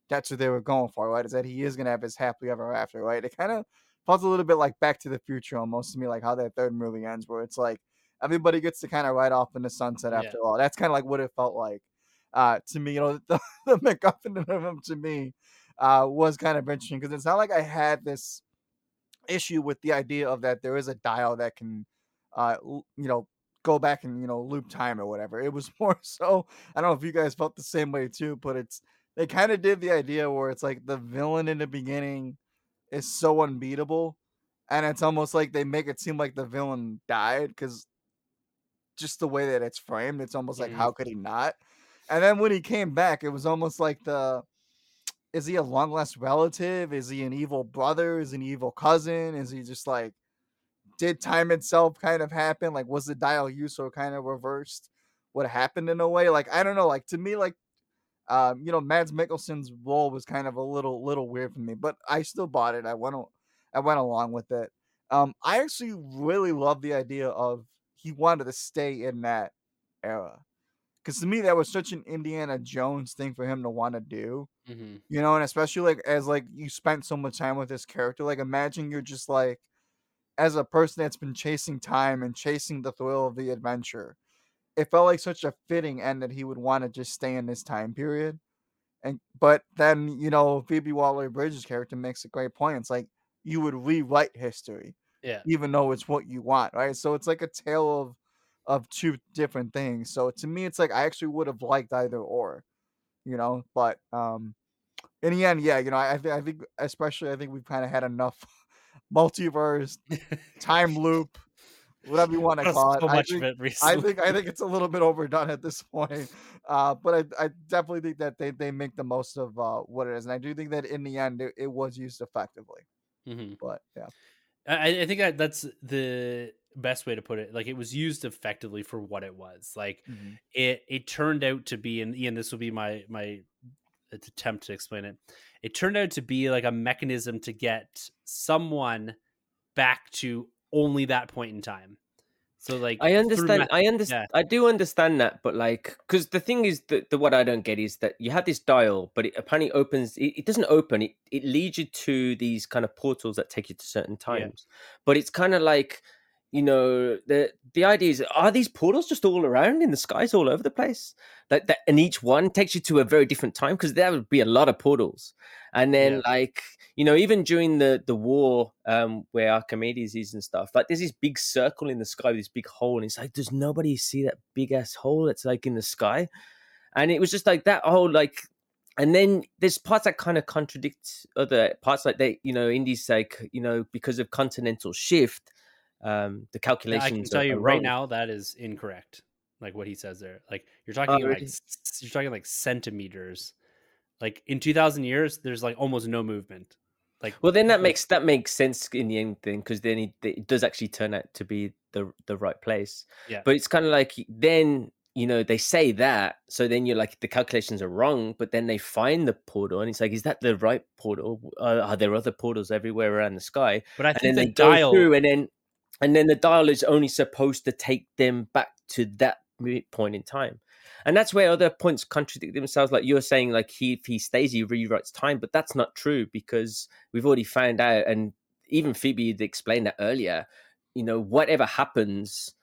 that's what they were going for, right? Is that he is gonna have his happily ever after, right? It kind of felt a little bit like Back to the Future almost to me, like how that third movie ends, where it's like everybody gets to kind of ride off in the sunset Yeah. after all. That's kind of like what it felt like uh, to me. You know, the, the MacGuffin of him to me uh, was kind of interesting because it's not like I had this issue with the idea of that there is a dial that can, uh, you know, go back and you know loop time or whatever. It was more so. I don't know if you guys felt the same way too, but it's they kind of did the idea where it's like the villain in the beginning is so unbeatable, and it's almost like they make it seem like the villain died because just the way that it's framed, it's almost like Mhm. how could he not? And then when he came back, it was almost like the is he a long lost relative? Is he an evil brother? Is an evil cousin? Is he just like did time itself kind of happen? Like was the dial use or kind of reversed what happened in a way? Like I don't know. Like to me, like um, you know, Mads Mikkelsen's role was kind of a little little weird for me, but I still bought it. I went I went along with it. Um, I actually really love the idea of he wanted to stay in that era. Because to me, that was such an Indiana Jones thing for him to want to do Mhm. you know and especially like as like you spent so much time with this character like imagine you're just like as a person that's been chasing time and chasing the thrill of the adventure it felt like such a fitting end that he would want to just stay in this time period and but then you know phoebe waller bridges character makes a great point it's like you would rewrite history Yeah. even though it's what you want right so it's like a tale of of two different things so to me it's like i actually would have liked either or you know but um in the end, yeah, you know, I, think I think especially I think we've kind of had enough multiverse, time loop, whatever you want to call it. so I think, it I think I think it's a little bit overdone at this point. Uh, but I, I definitely think that they, they make the most of uh, what it is, and I do think that in the end it, it was used effectively. Mhm. But yeah, I, I think that that's the best way to put it. Like it was used effectively for what it was. Like Mhm. it it turned out to be, and Ian, this will be my my attempt to explain it. It turned out to be like a mechanism to get someone back to only that point in time. So like I understand. I understand. I do understand that, but like, because the thing is that the what I don't get is that you have this dial, but it apparently opens. It, it doesn't open. It it leads you to these kind of portals that take you to certain Yeah. times. But it's kind of like, you know, the the idea is, are these portals just all around in the skies, all over the place? That that and each one takes you to a very different time because there would be a lot of portals. And then Yeah. like you know, even during the the war um where Archimedes is and stuff, like there's this big circle in the sky, with this big hole, and it's like, does nobody see that big ass hole that's like in the sky? And it was just like that whole like and then there's parts that kind of contradict other parts like they you know Indy's like you know because of continental shift um the Yeah, I calculations can are- tell you are right wrong. now that is incorrect. Like what he says there. Like you're talking like really? you're talking like centimeters. Like in 2000 years there's like almost no movement. Like well then that like- makes that makes sense in the end thing because then it, it does actually turn out to be the the right place Yeah. but it's kind of like then you know they say that so then you're like the calculations are wrong but then they find the portal and it's like is that the right portal uh, are there other portals everywhere around the sky but I and think then the they go through and then and then the dial is only supposed to take them back to that point in time. And that's where other points contradict themselves like you're saying like he if he stays he rewrites time but that's not true because we've already found out and even phoebe explained that earlier you know whatever happens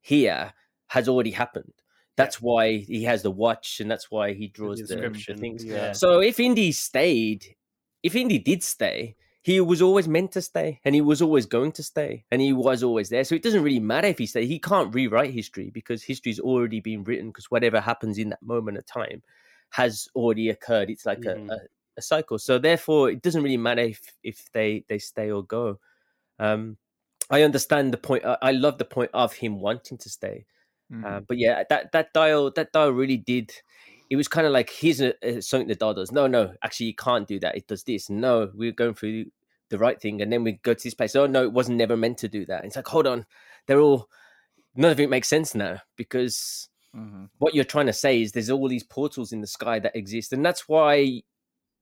here has already happened. That's why he has the watch and that's why he draws the, the things. yeah. so if Indy stayed, if Indy did stay, he was always meant to stay, and he was always going to stay, and he was always there. So it doesn't really matter if he stayed. He can't rewrite history because history's already been written. Because whatever happens in that moment of time has already occurred. It's like Mhm. a, a, a cycle. So therefore, it doesn't really matter if if they they stay or go. Um, I understand the point. I, I love the point of him wanting to stay. Mhm. Uh, but yeah, that that dial that dial really did. It was kind of like here's a, a, something the dial does. No, no, actually you can't do that. It does this. No, we're going through the right thing, and then we go to this place. Oh no, it wasn't never meant to do that. it's like hold on, they're all none of it makes sense now because Mhm. what you're trying to say is there's all these portals in the sky that exist, and that's why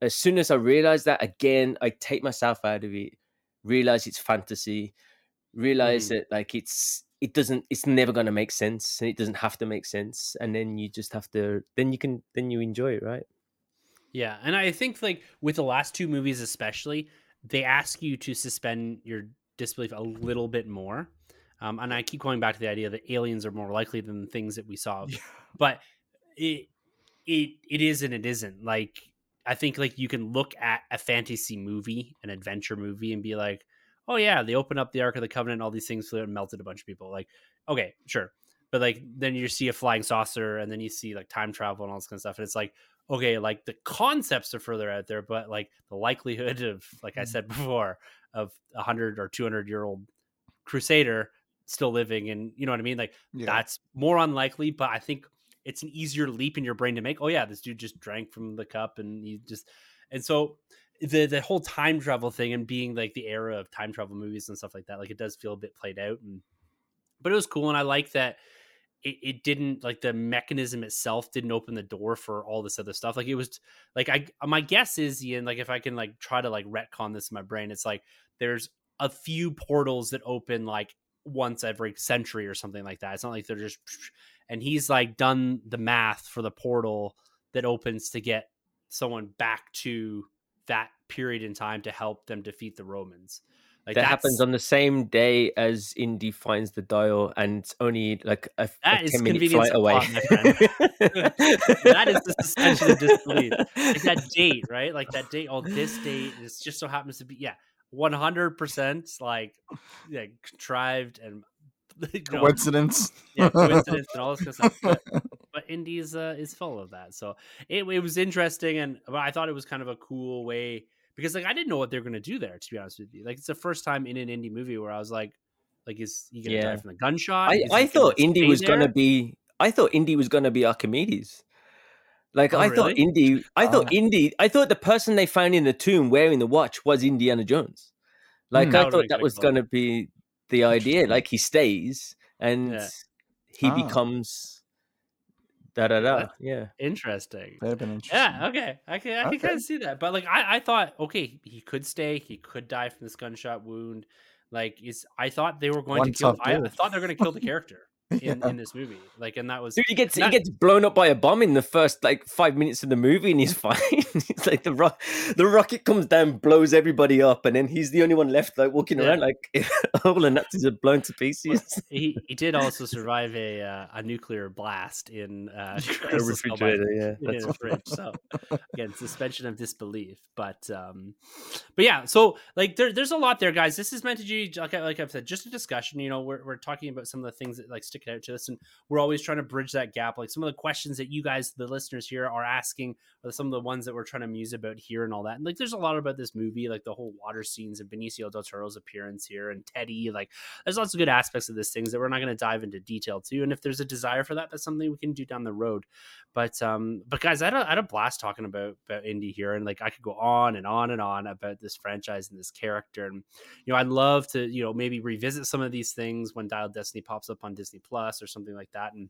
as soon as I realize that again, I take myself out of it, realize it's fantasy, realize Mm. that like it's it doesn't it's never going to make sense and it doesn't have to make sense and then you just have to then you can then you enjoy it right Yeah, and I think like with the last two movies especially, they ask you to suspend your disbelief a little bit more. Um, and I keep going back to the idea that aliens are more likely than the things that we saw. Yeah. But it it it is and it isn't. Like I think like you can look at a fantasy movie, an adventure movie, and be like, oh yeah, they opened up the Ark of the Covenant, all these things flew and melted a bunch of people. Like, okay, sure. But like then you see a flying saucer and then you see like time travel and all this kind of stuff. And it's like, okay, like the concepts are further out there, but like the likelihood of, like I said mm-hmm. before, of a hundred or two hundred year old crusader still living and you know what I mean? Like Yeah. that's more unlikely, but I think it's an easier leap in your brain to make. Oh yeah, this dude just drank from the cup and he just and so the the whole time travel thing and being like the era of time travel movies and stuff like that, like it does feel a bit played out and but it was cool and I like that it, it didn't like the mechanism itself didn't open the door for all this other stuff. Like it was like I my guess is Ian, like if I can like try to like retcon this in my brain, it's like there's a few portals that open like once every century or something like that. It's not like they're just and he's like done the math for the portal that opens to get someone back to that period in time to help them defeat the Romans. Like that happens on the same day as Indy finds the dial and it's only like a, That a 10 minute flight away plot, that is the suspension of disbelief. It's that date, right? Like that date. Oh, this date is just so happens to be yeah, one hundred percent like yeah, contrived and you Coincidence. yeah, coincidence and all this kind of stuff. But, but Indy's uh, is full of that, so it, it was interesting, and I thought it was kind of a cool way because like I didn't know what they were gonna do there. To be honest with you, like it's the first time in an Indy movie where I was like, like is he gonna Yeah. die from the gunshot? I, I thought Indy was gonna be I thought Indy was gonna be Archimedes. Like Oh, I thought really? Indy I thought Oh. Indy I thought the person they found in the tomb wearing the watch was Indiana Jones. Like Hmm. I thought that was going to be the idea. Like he stays and Yeah. he Ah. becomes da da da. Yeah. Interesting. That'd have been interesting. Yeah, okay. I can I can Okay. kind of see that. But like I, I thought, okay, he could stay, he could die from this gunshot wound. Like is I thought they were going One to kill I, I thought they were gonna kill the character in, Yeah. in this movie. Like and that was Dude, he gets Not- he gets blown up by a bomb in the first like five minutes of the movie, and he's fine. it's like the ro- the rocket comes down, blows everybody up, and then he's the only one left, like walking Yeah. around like all the Nazis are blown to pieces. he he did also survive a uh, a nuclear blast in uh a refrigerator, yeah. in That's a fridge. So again, suspension of disbelief. But um, but yeah. So like there, there's a lot there, guys. This is meant to be like, like I've said, just a discussion. You know, we're we're talking about some of the things that like stick out to us, and we're always trying to bridge that gap. Like some of the questions that you guys, the listeners here, are asking, are some of the ones that we're trying to muse about here and all that. And like, there's a lot about this movie, like the whole water scenes and Benicio del Toro's appearance here and Teddy. Like, there's lots of good aspects of this things that we're not going to dive into detail to. And if there's a desire for that, that's something we can do down the road. But um, but guys, I had a, I had a blast talking about about Indy here, and like I could go on and on and on about this franchise and this character, and you know I'd love to you know maybe revisit some of these things when Dial Destiny pops up on Disney Plus or something like that, and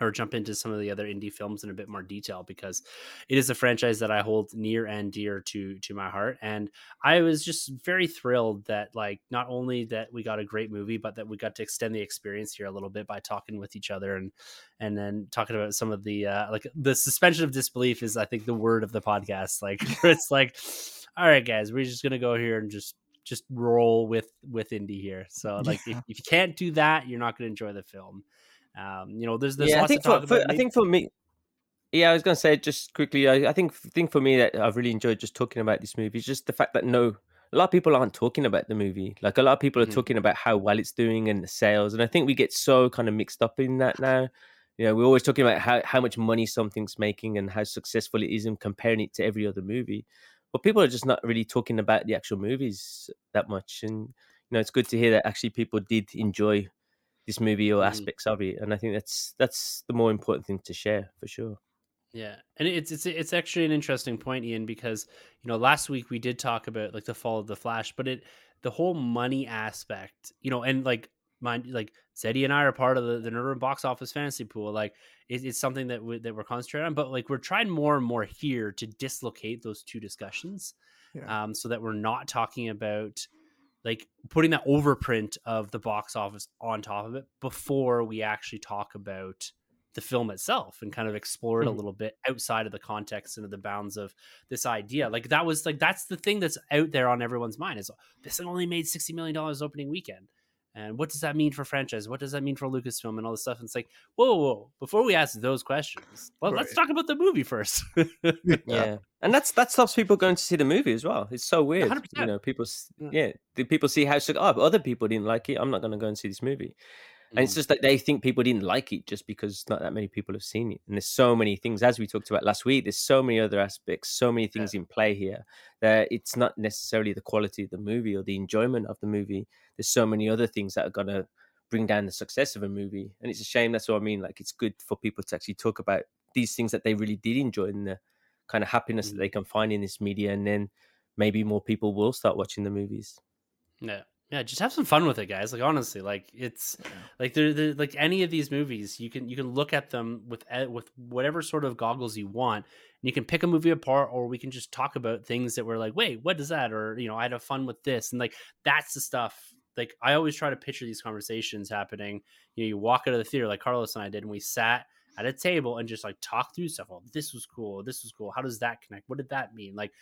or jump into some of the other Indy films in a bit more detail because it is a franchise that I hold near and dear to to my heart. And I was just very thrilled that like not only that we got a great movie but that we got to extend the experience here a little bit by talking with each other and and then talking about some of the uh like the suspension of disbelief is I think the word of the podcast. Like it's like all right guys we're just going to go here and just just roll with with Indy here so like if, if you can't do that you're not going to enjoy the film um, you know, there's there's yeah, I lots think to talk for. I think for me, yeah, I was gonna say just quickly. I, I think think for me that I've really enjoyed just talking about this movie. is Just the fact that no, a lot of people aren't talking about the movie. Like a lot of people are Mhm. talking about how well it's doing and the sales, and I think we get so kind of mixed up in that now. You know, we're always talking about how, how much money something's making and how successful it is and comparing it to every other movie. But people are just not really talking about the actual movies that much. And, you know, it's good to hear that actually people did enjoy this movie or Mhm. aspects of it. And I think that's that's the more important thing to share for sure. Yeah, and it's it's it's actually an interesting point, Ian, because you know last week we did talk about like the fall of the Flash, but it the whole money aspect, you know, and like mind like Zeddy and I are part of the the Nerd Room box office fantasy pool. Like it, it's something that we, that we're concentrating on, but like we're trying more and more here to dislocate those two discussions, Yeah. um, so that we're not talking about like putting that overprint of the box office on top of it before we actually talk about the film itself and kind of explore it a Mhm. little bit outside of the context and of the bounds of this idea. Like that was like that's the thing that's out there on everyone's mind is this thing only made sixty million dollars opening weekend. And what does that mean for franchise? What does that mean for Lucasfilm and all this stuff? And it's like, whoa, whoa, whoa. Before we ask those questions, well, let's talk about the movie first. Yeah. And that's that stops people going to see the movie as well. It's so weird. 100%. You know, people Yeah. yeah, the people see how so oh, but other people didn't like it. I'm not gonna go and see this movie. And it's just that they think people didn't like it just because not that many people have seen it. And there's so many things, as we talked about last week, there's so many other aspects, so many things in play here that it's not necessarily the quality of the movie or the enjoyment of the movie. There's so many other things that are gonna bring down the success of a movie. And it's a shame, that's what I mean. Like it's good for people to actually talk about these things that they really did enjoy and the kind of happiness Mhm. that they can find in this media and then maybe more people will start watching the movies. Yeah. Yeah, just have some fun with it, guys. Like honestly, like it's like they're, they're like any of these movies, you can you can look at them with eh, with whatever sort of goggles you want, and you can pick a movie apart, or we can just talk about things that we're like, wait, what is that? Or you know, I had a fun with this, and like that's the stuff. Like I always try to picture these conversations happening. You know, you walk out of the theater like Carlos and I did, and we sat at a table and just like talk through stuff. Oh, this was cool. This was cool. How does that connect? What did that mean? Like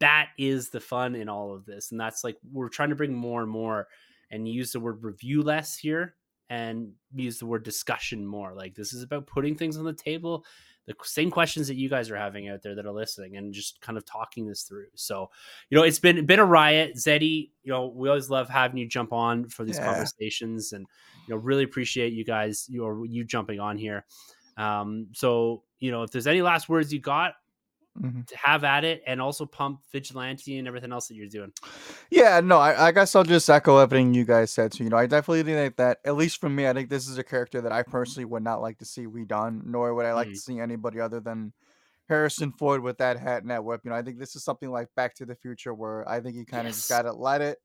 that is the fun in all of this and that's like we're trying to bring more and more and use the word review less here and use the word discussion more like this is about putting things on the table the same questions that you guys are having out there that are listening and just kind of talking this through. So you know it's been been a riot. Zeddy you know we always love having you jump on for these Yeah. conversations and you know really appreciate you guys you or you jumping on here. Um so you know if there's any last words you got Mhm. to have at it and also pump vigilante and everything else that you're doing. Yeah, no, I, I guess I'll just echo everything you guys said. So, you know, I definitely think that, at least for me, I think this is a character that I personally would not like to see redone, nor would I like Mm. to see anybody other than Harrison Ford with that hat and that whip. You know, I think this is something like Back to the Future, where I think you kind of just Yes. gotta let it,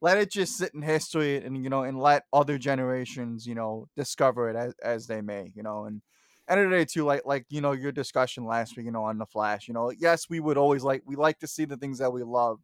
let it just sit in history and you know and let other generations you know discover it as, as they may you know and end of the day too like like you know your discussion last week you know on the flash you know yes we would always like we like to see the things that we love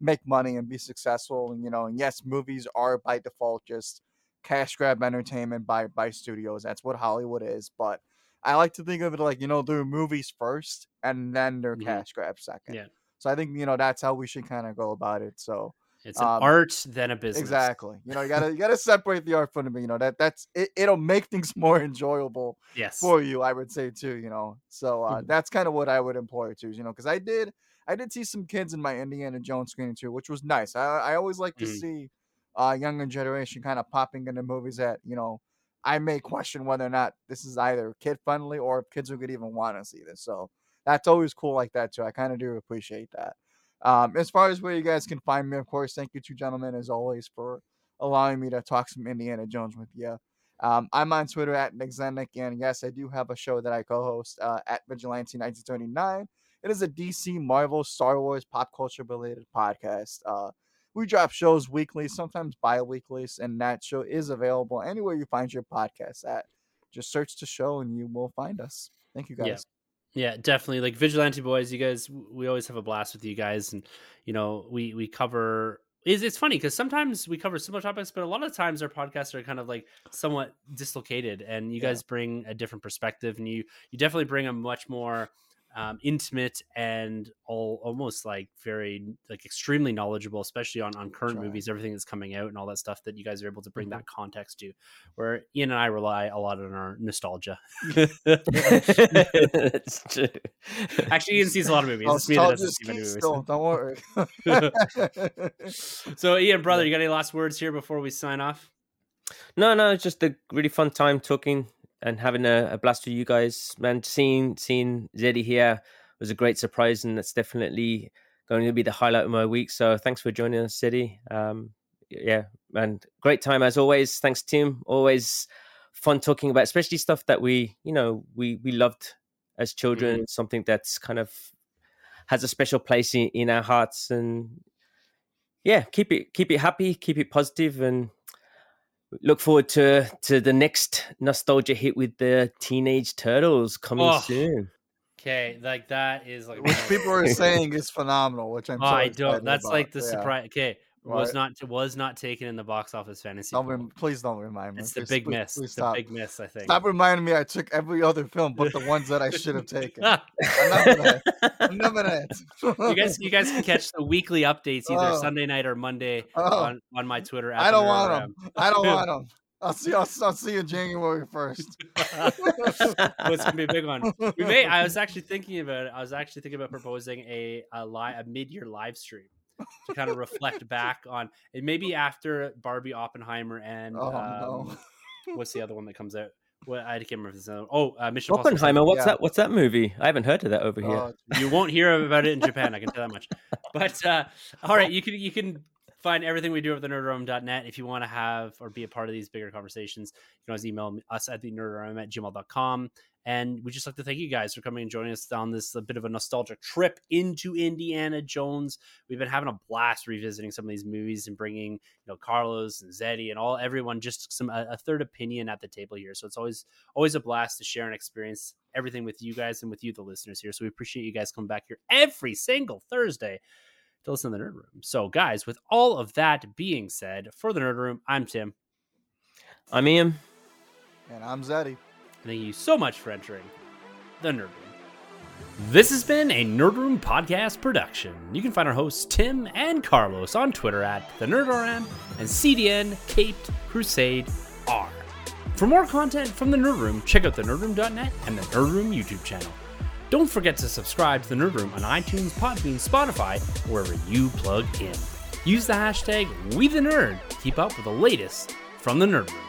make money and be successful and you know and yes movies are by default just cash grab entertainment by by studios that's what hollywood is but i like to think of it like you know they're movies first and then they're Mhm. cash grab second Yeah. so i think you know that's how we should kind of go about it so It's an Um, art than a business. Exactly. You know, you gotta you gotta separate the art from the you know that that's it, it'll make things more enjoyable Yes. for you, I would say too, you know. So uh Mhm. that's kind of what I would employ too, you know, because I did I did see some kids in my Indiana Jones screening too, which was nice. I I always like to Mhm. see uh younger generation kind of popping into movies that, you know, I may question whether or not this is either kid friendly or if kids who could even want to see this. So that's always cool like that too. I kind of do appreciate that. Um, as far as where you guys can find me, of course, thank you two gentlemen as always for allowing me to talk some Indiana Jones with you. Um, I'm on Twitter at Nick Zennick, and yes, I do have a show that I co-host uh, at Vigilante 1939. It is a DC, Marvel, Star Wars, pop culture related podcast. Uh, we drop shows weekly, sometimes bi-weekly, and that show is available anywhere you find your podcast at. Just search the show and you will find us. Thank you guys. Yeah. Yeah, definitely. Like Vigilante Boys, you guys, we always have a blast with you guys, and you know, we we cover. Is it's funny because sometimes we cover similar topics, but a lot of times our podcasts are kind of like somewhat dislocated, and you Yeah. guys bring a different perspective, and you you definitely bring a much more um, intimate and all almost like very like extremely knowledgeable, especially on on current Try. movies, everything that's coming out, and all that stuff that you guys are able to bring Mhm. that context to. Where Ian and I rely a lot on our nostalgia. That's true. Actually, Ian sees a lot of movies. It's me that doesn't see many movies. still, don't worry. So, Ian, brother, you got any last words here before we sign off? No, no, it's just a really fun time talking and having a, a blast with you guys, man. Seeing seeing Zeddy here was a great surprise, and that's definitely going to be the highlight of my week. So thanks for joining us, Zeddy. Um, yeah, man, great time as always. Thanks, Tim. Always fun talking about, especially stuff that we, you know, we we loved as children. Something that's kind of has a special place in, in our hearts, and yeah, keep it keep it happy, keep it positive, and look forward to to the next nostalgia hit with the Teenage Turtles coming Oh, soon. Okay, like that is like which people are saying is phenomenal, which I'm Oh, so I don't. That's about. like the Yeah. surprise. Okay, was not was not taken in the box office fantasy. Don't rem- please don't remind me. It's the big please- miss. please the big miss. I think. Stop reminding me I took every other film but the ones that I should have taken. Enough of that. Enough of that. you guys, you guys can catch the weekly updates either Oh. Sunday night or Monday Oh. on, on my Twitter. I don't want them. I don't want them. I'll see. I'll, I'll see you January first. Oh, it's gonna be a big one. We may. I was actually thinking about it. I was actually thinking about proposing a a, li- a mid year live stream to kind of reflect back on it. Maybe after Barbie, Oppenheimer, and Oh, um, no. what's the other one that comes out? What I can't remember if this. Oh, uh, Mission Oppenheimer, what's Yeah. that? What's that movie? I haven't heard of that over here. Oh, you won't hear about it in Japan. I can tell that much. But uh, all right, you can you can find everything we do at the nerdroom.net. If you want to have or be a part of these bigger conversations, you can always email us at the nerdroom at gmail.com. And we just like to thank you guys for coming and joining us on this a bit of a nostalgic trip into Indiana Jones. We've been having a blast revisiting some of these movies and bringing you know Carlos and Zeddy and all everyone just some a, a third opinion at the table here. So it's always always a blast to share and experience everything with you guys and with you, the listeners here. So we appreciate you guys coming back here every single Thursday to listen to the Nerd Room. So, guys, with all of that being said, for the Nerd Room, I'm Tim. I'm Ian. and I'm Zeddy. Thank you so much for entering the Nerd Room. This has been a Nerd Room podcast production. You can find our hosts Tim and Carlos on Twitter at the NerdRM and CDN Caped Crusade R. For more content from the Nerd Room, check out the nerdroom.net and the Nerd Room YouTube channel. Don't forget to subscribe to the Nerd Room on iTunes, Podbean, Spotify, wherever you plug in. Use the hashtag WeTheNerd to keep up with the latest from the Nerd Room.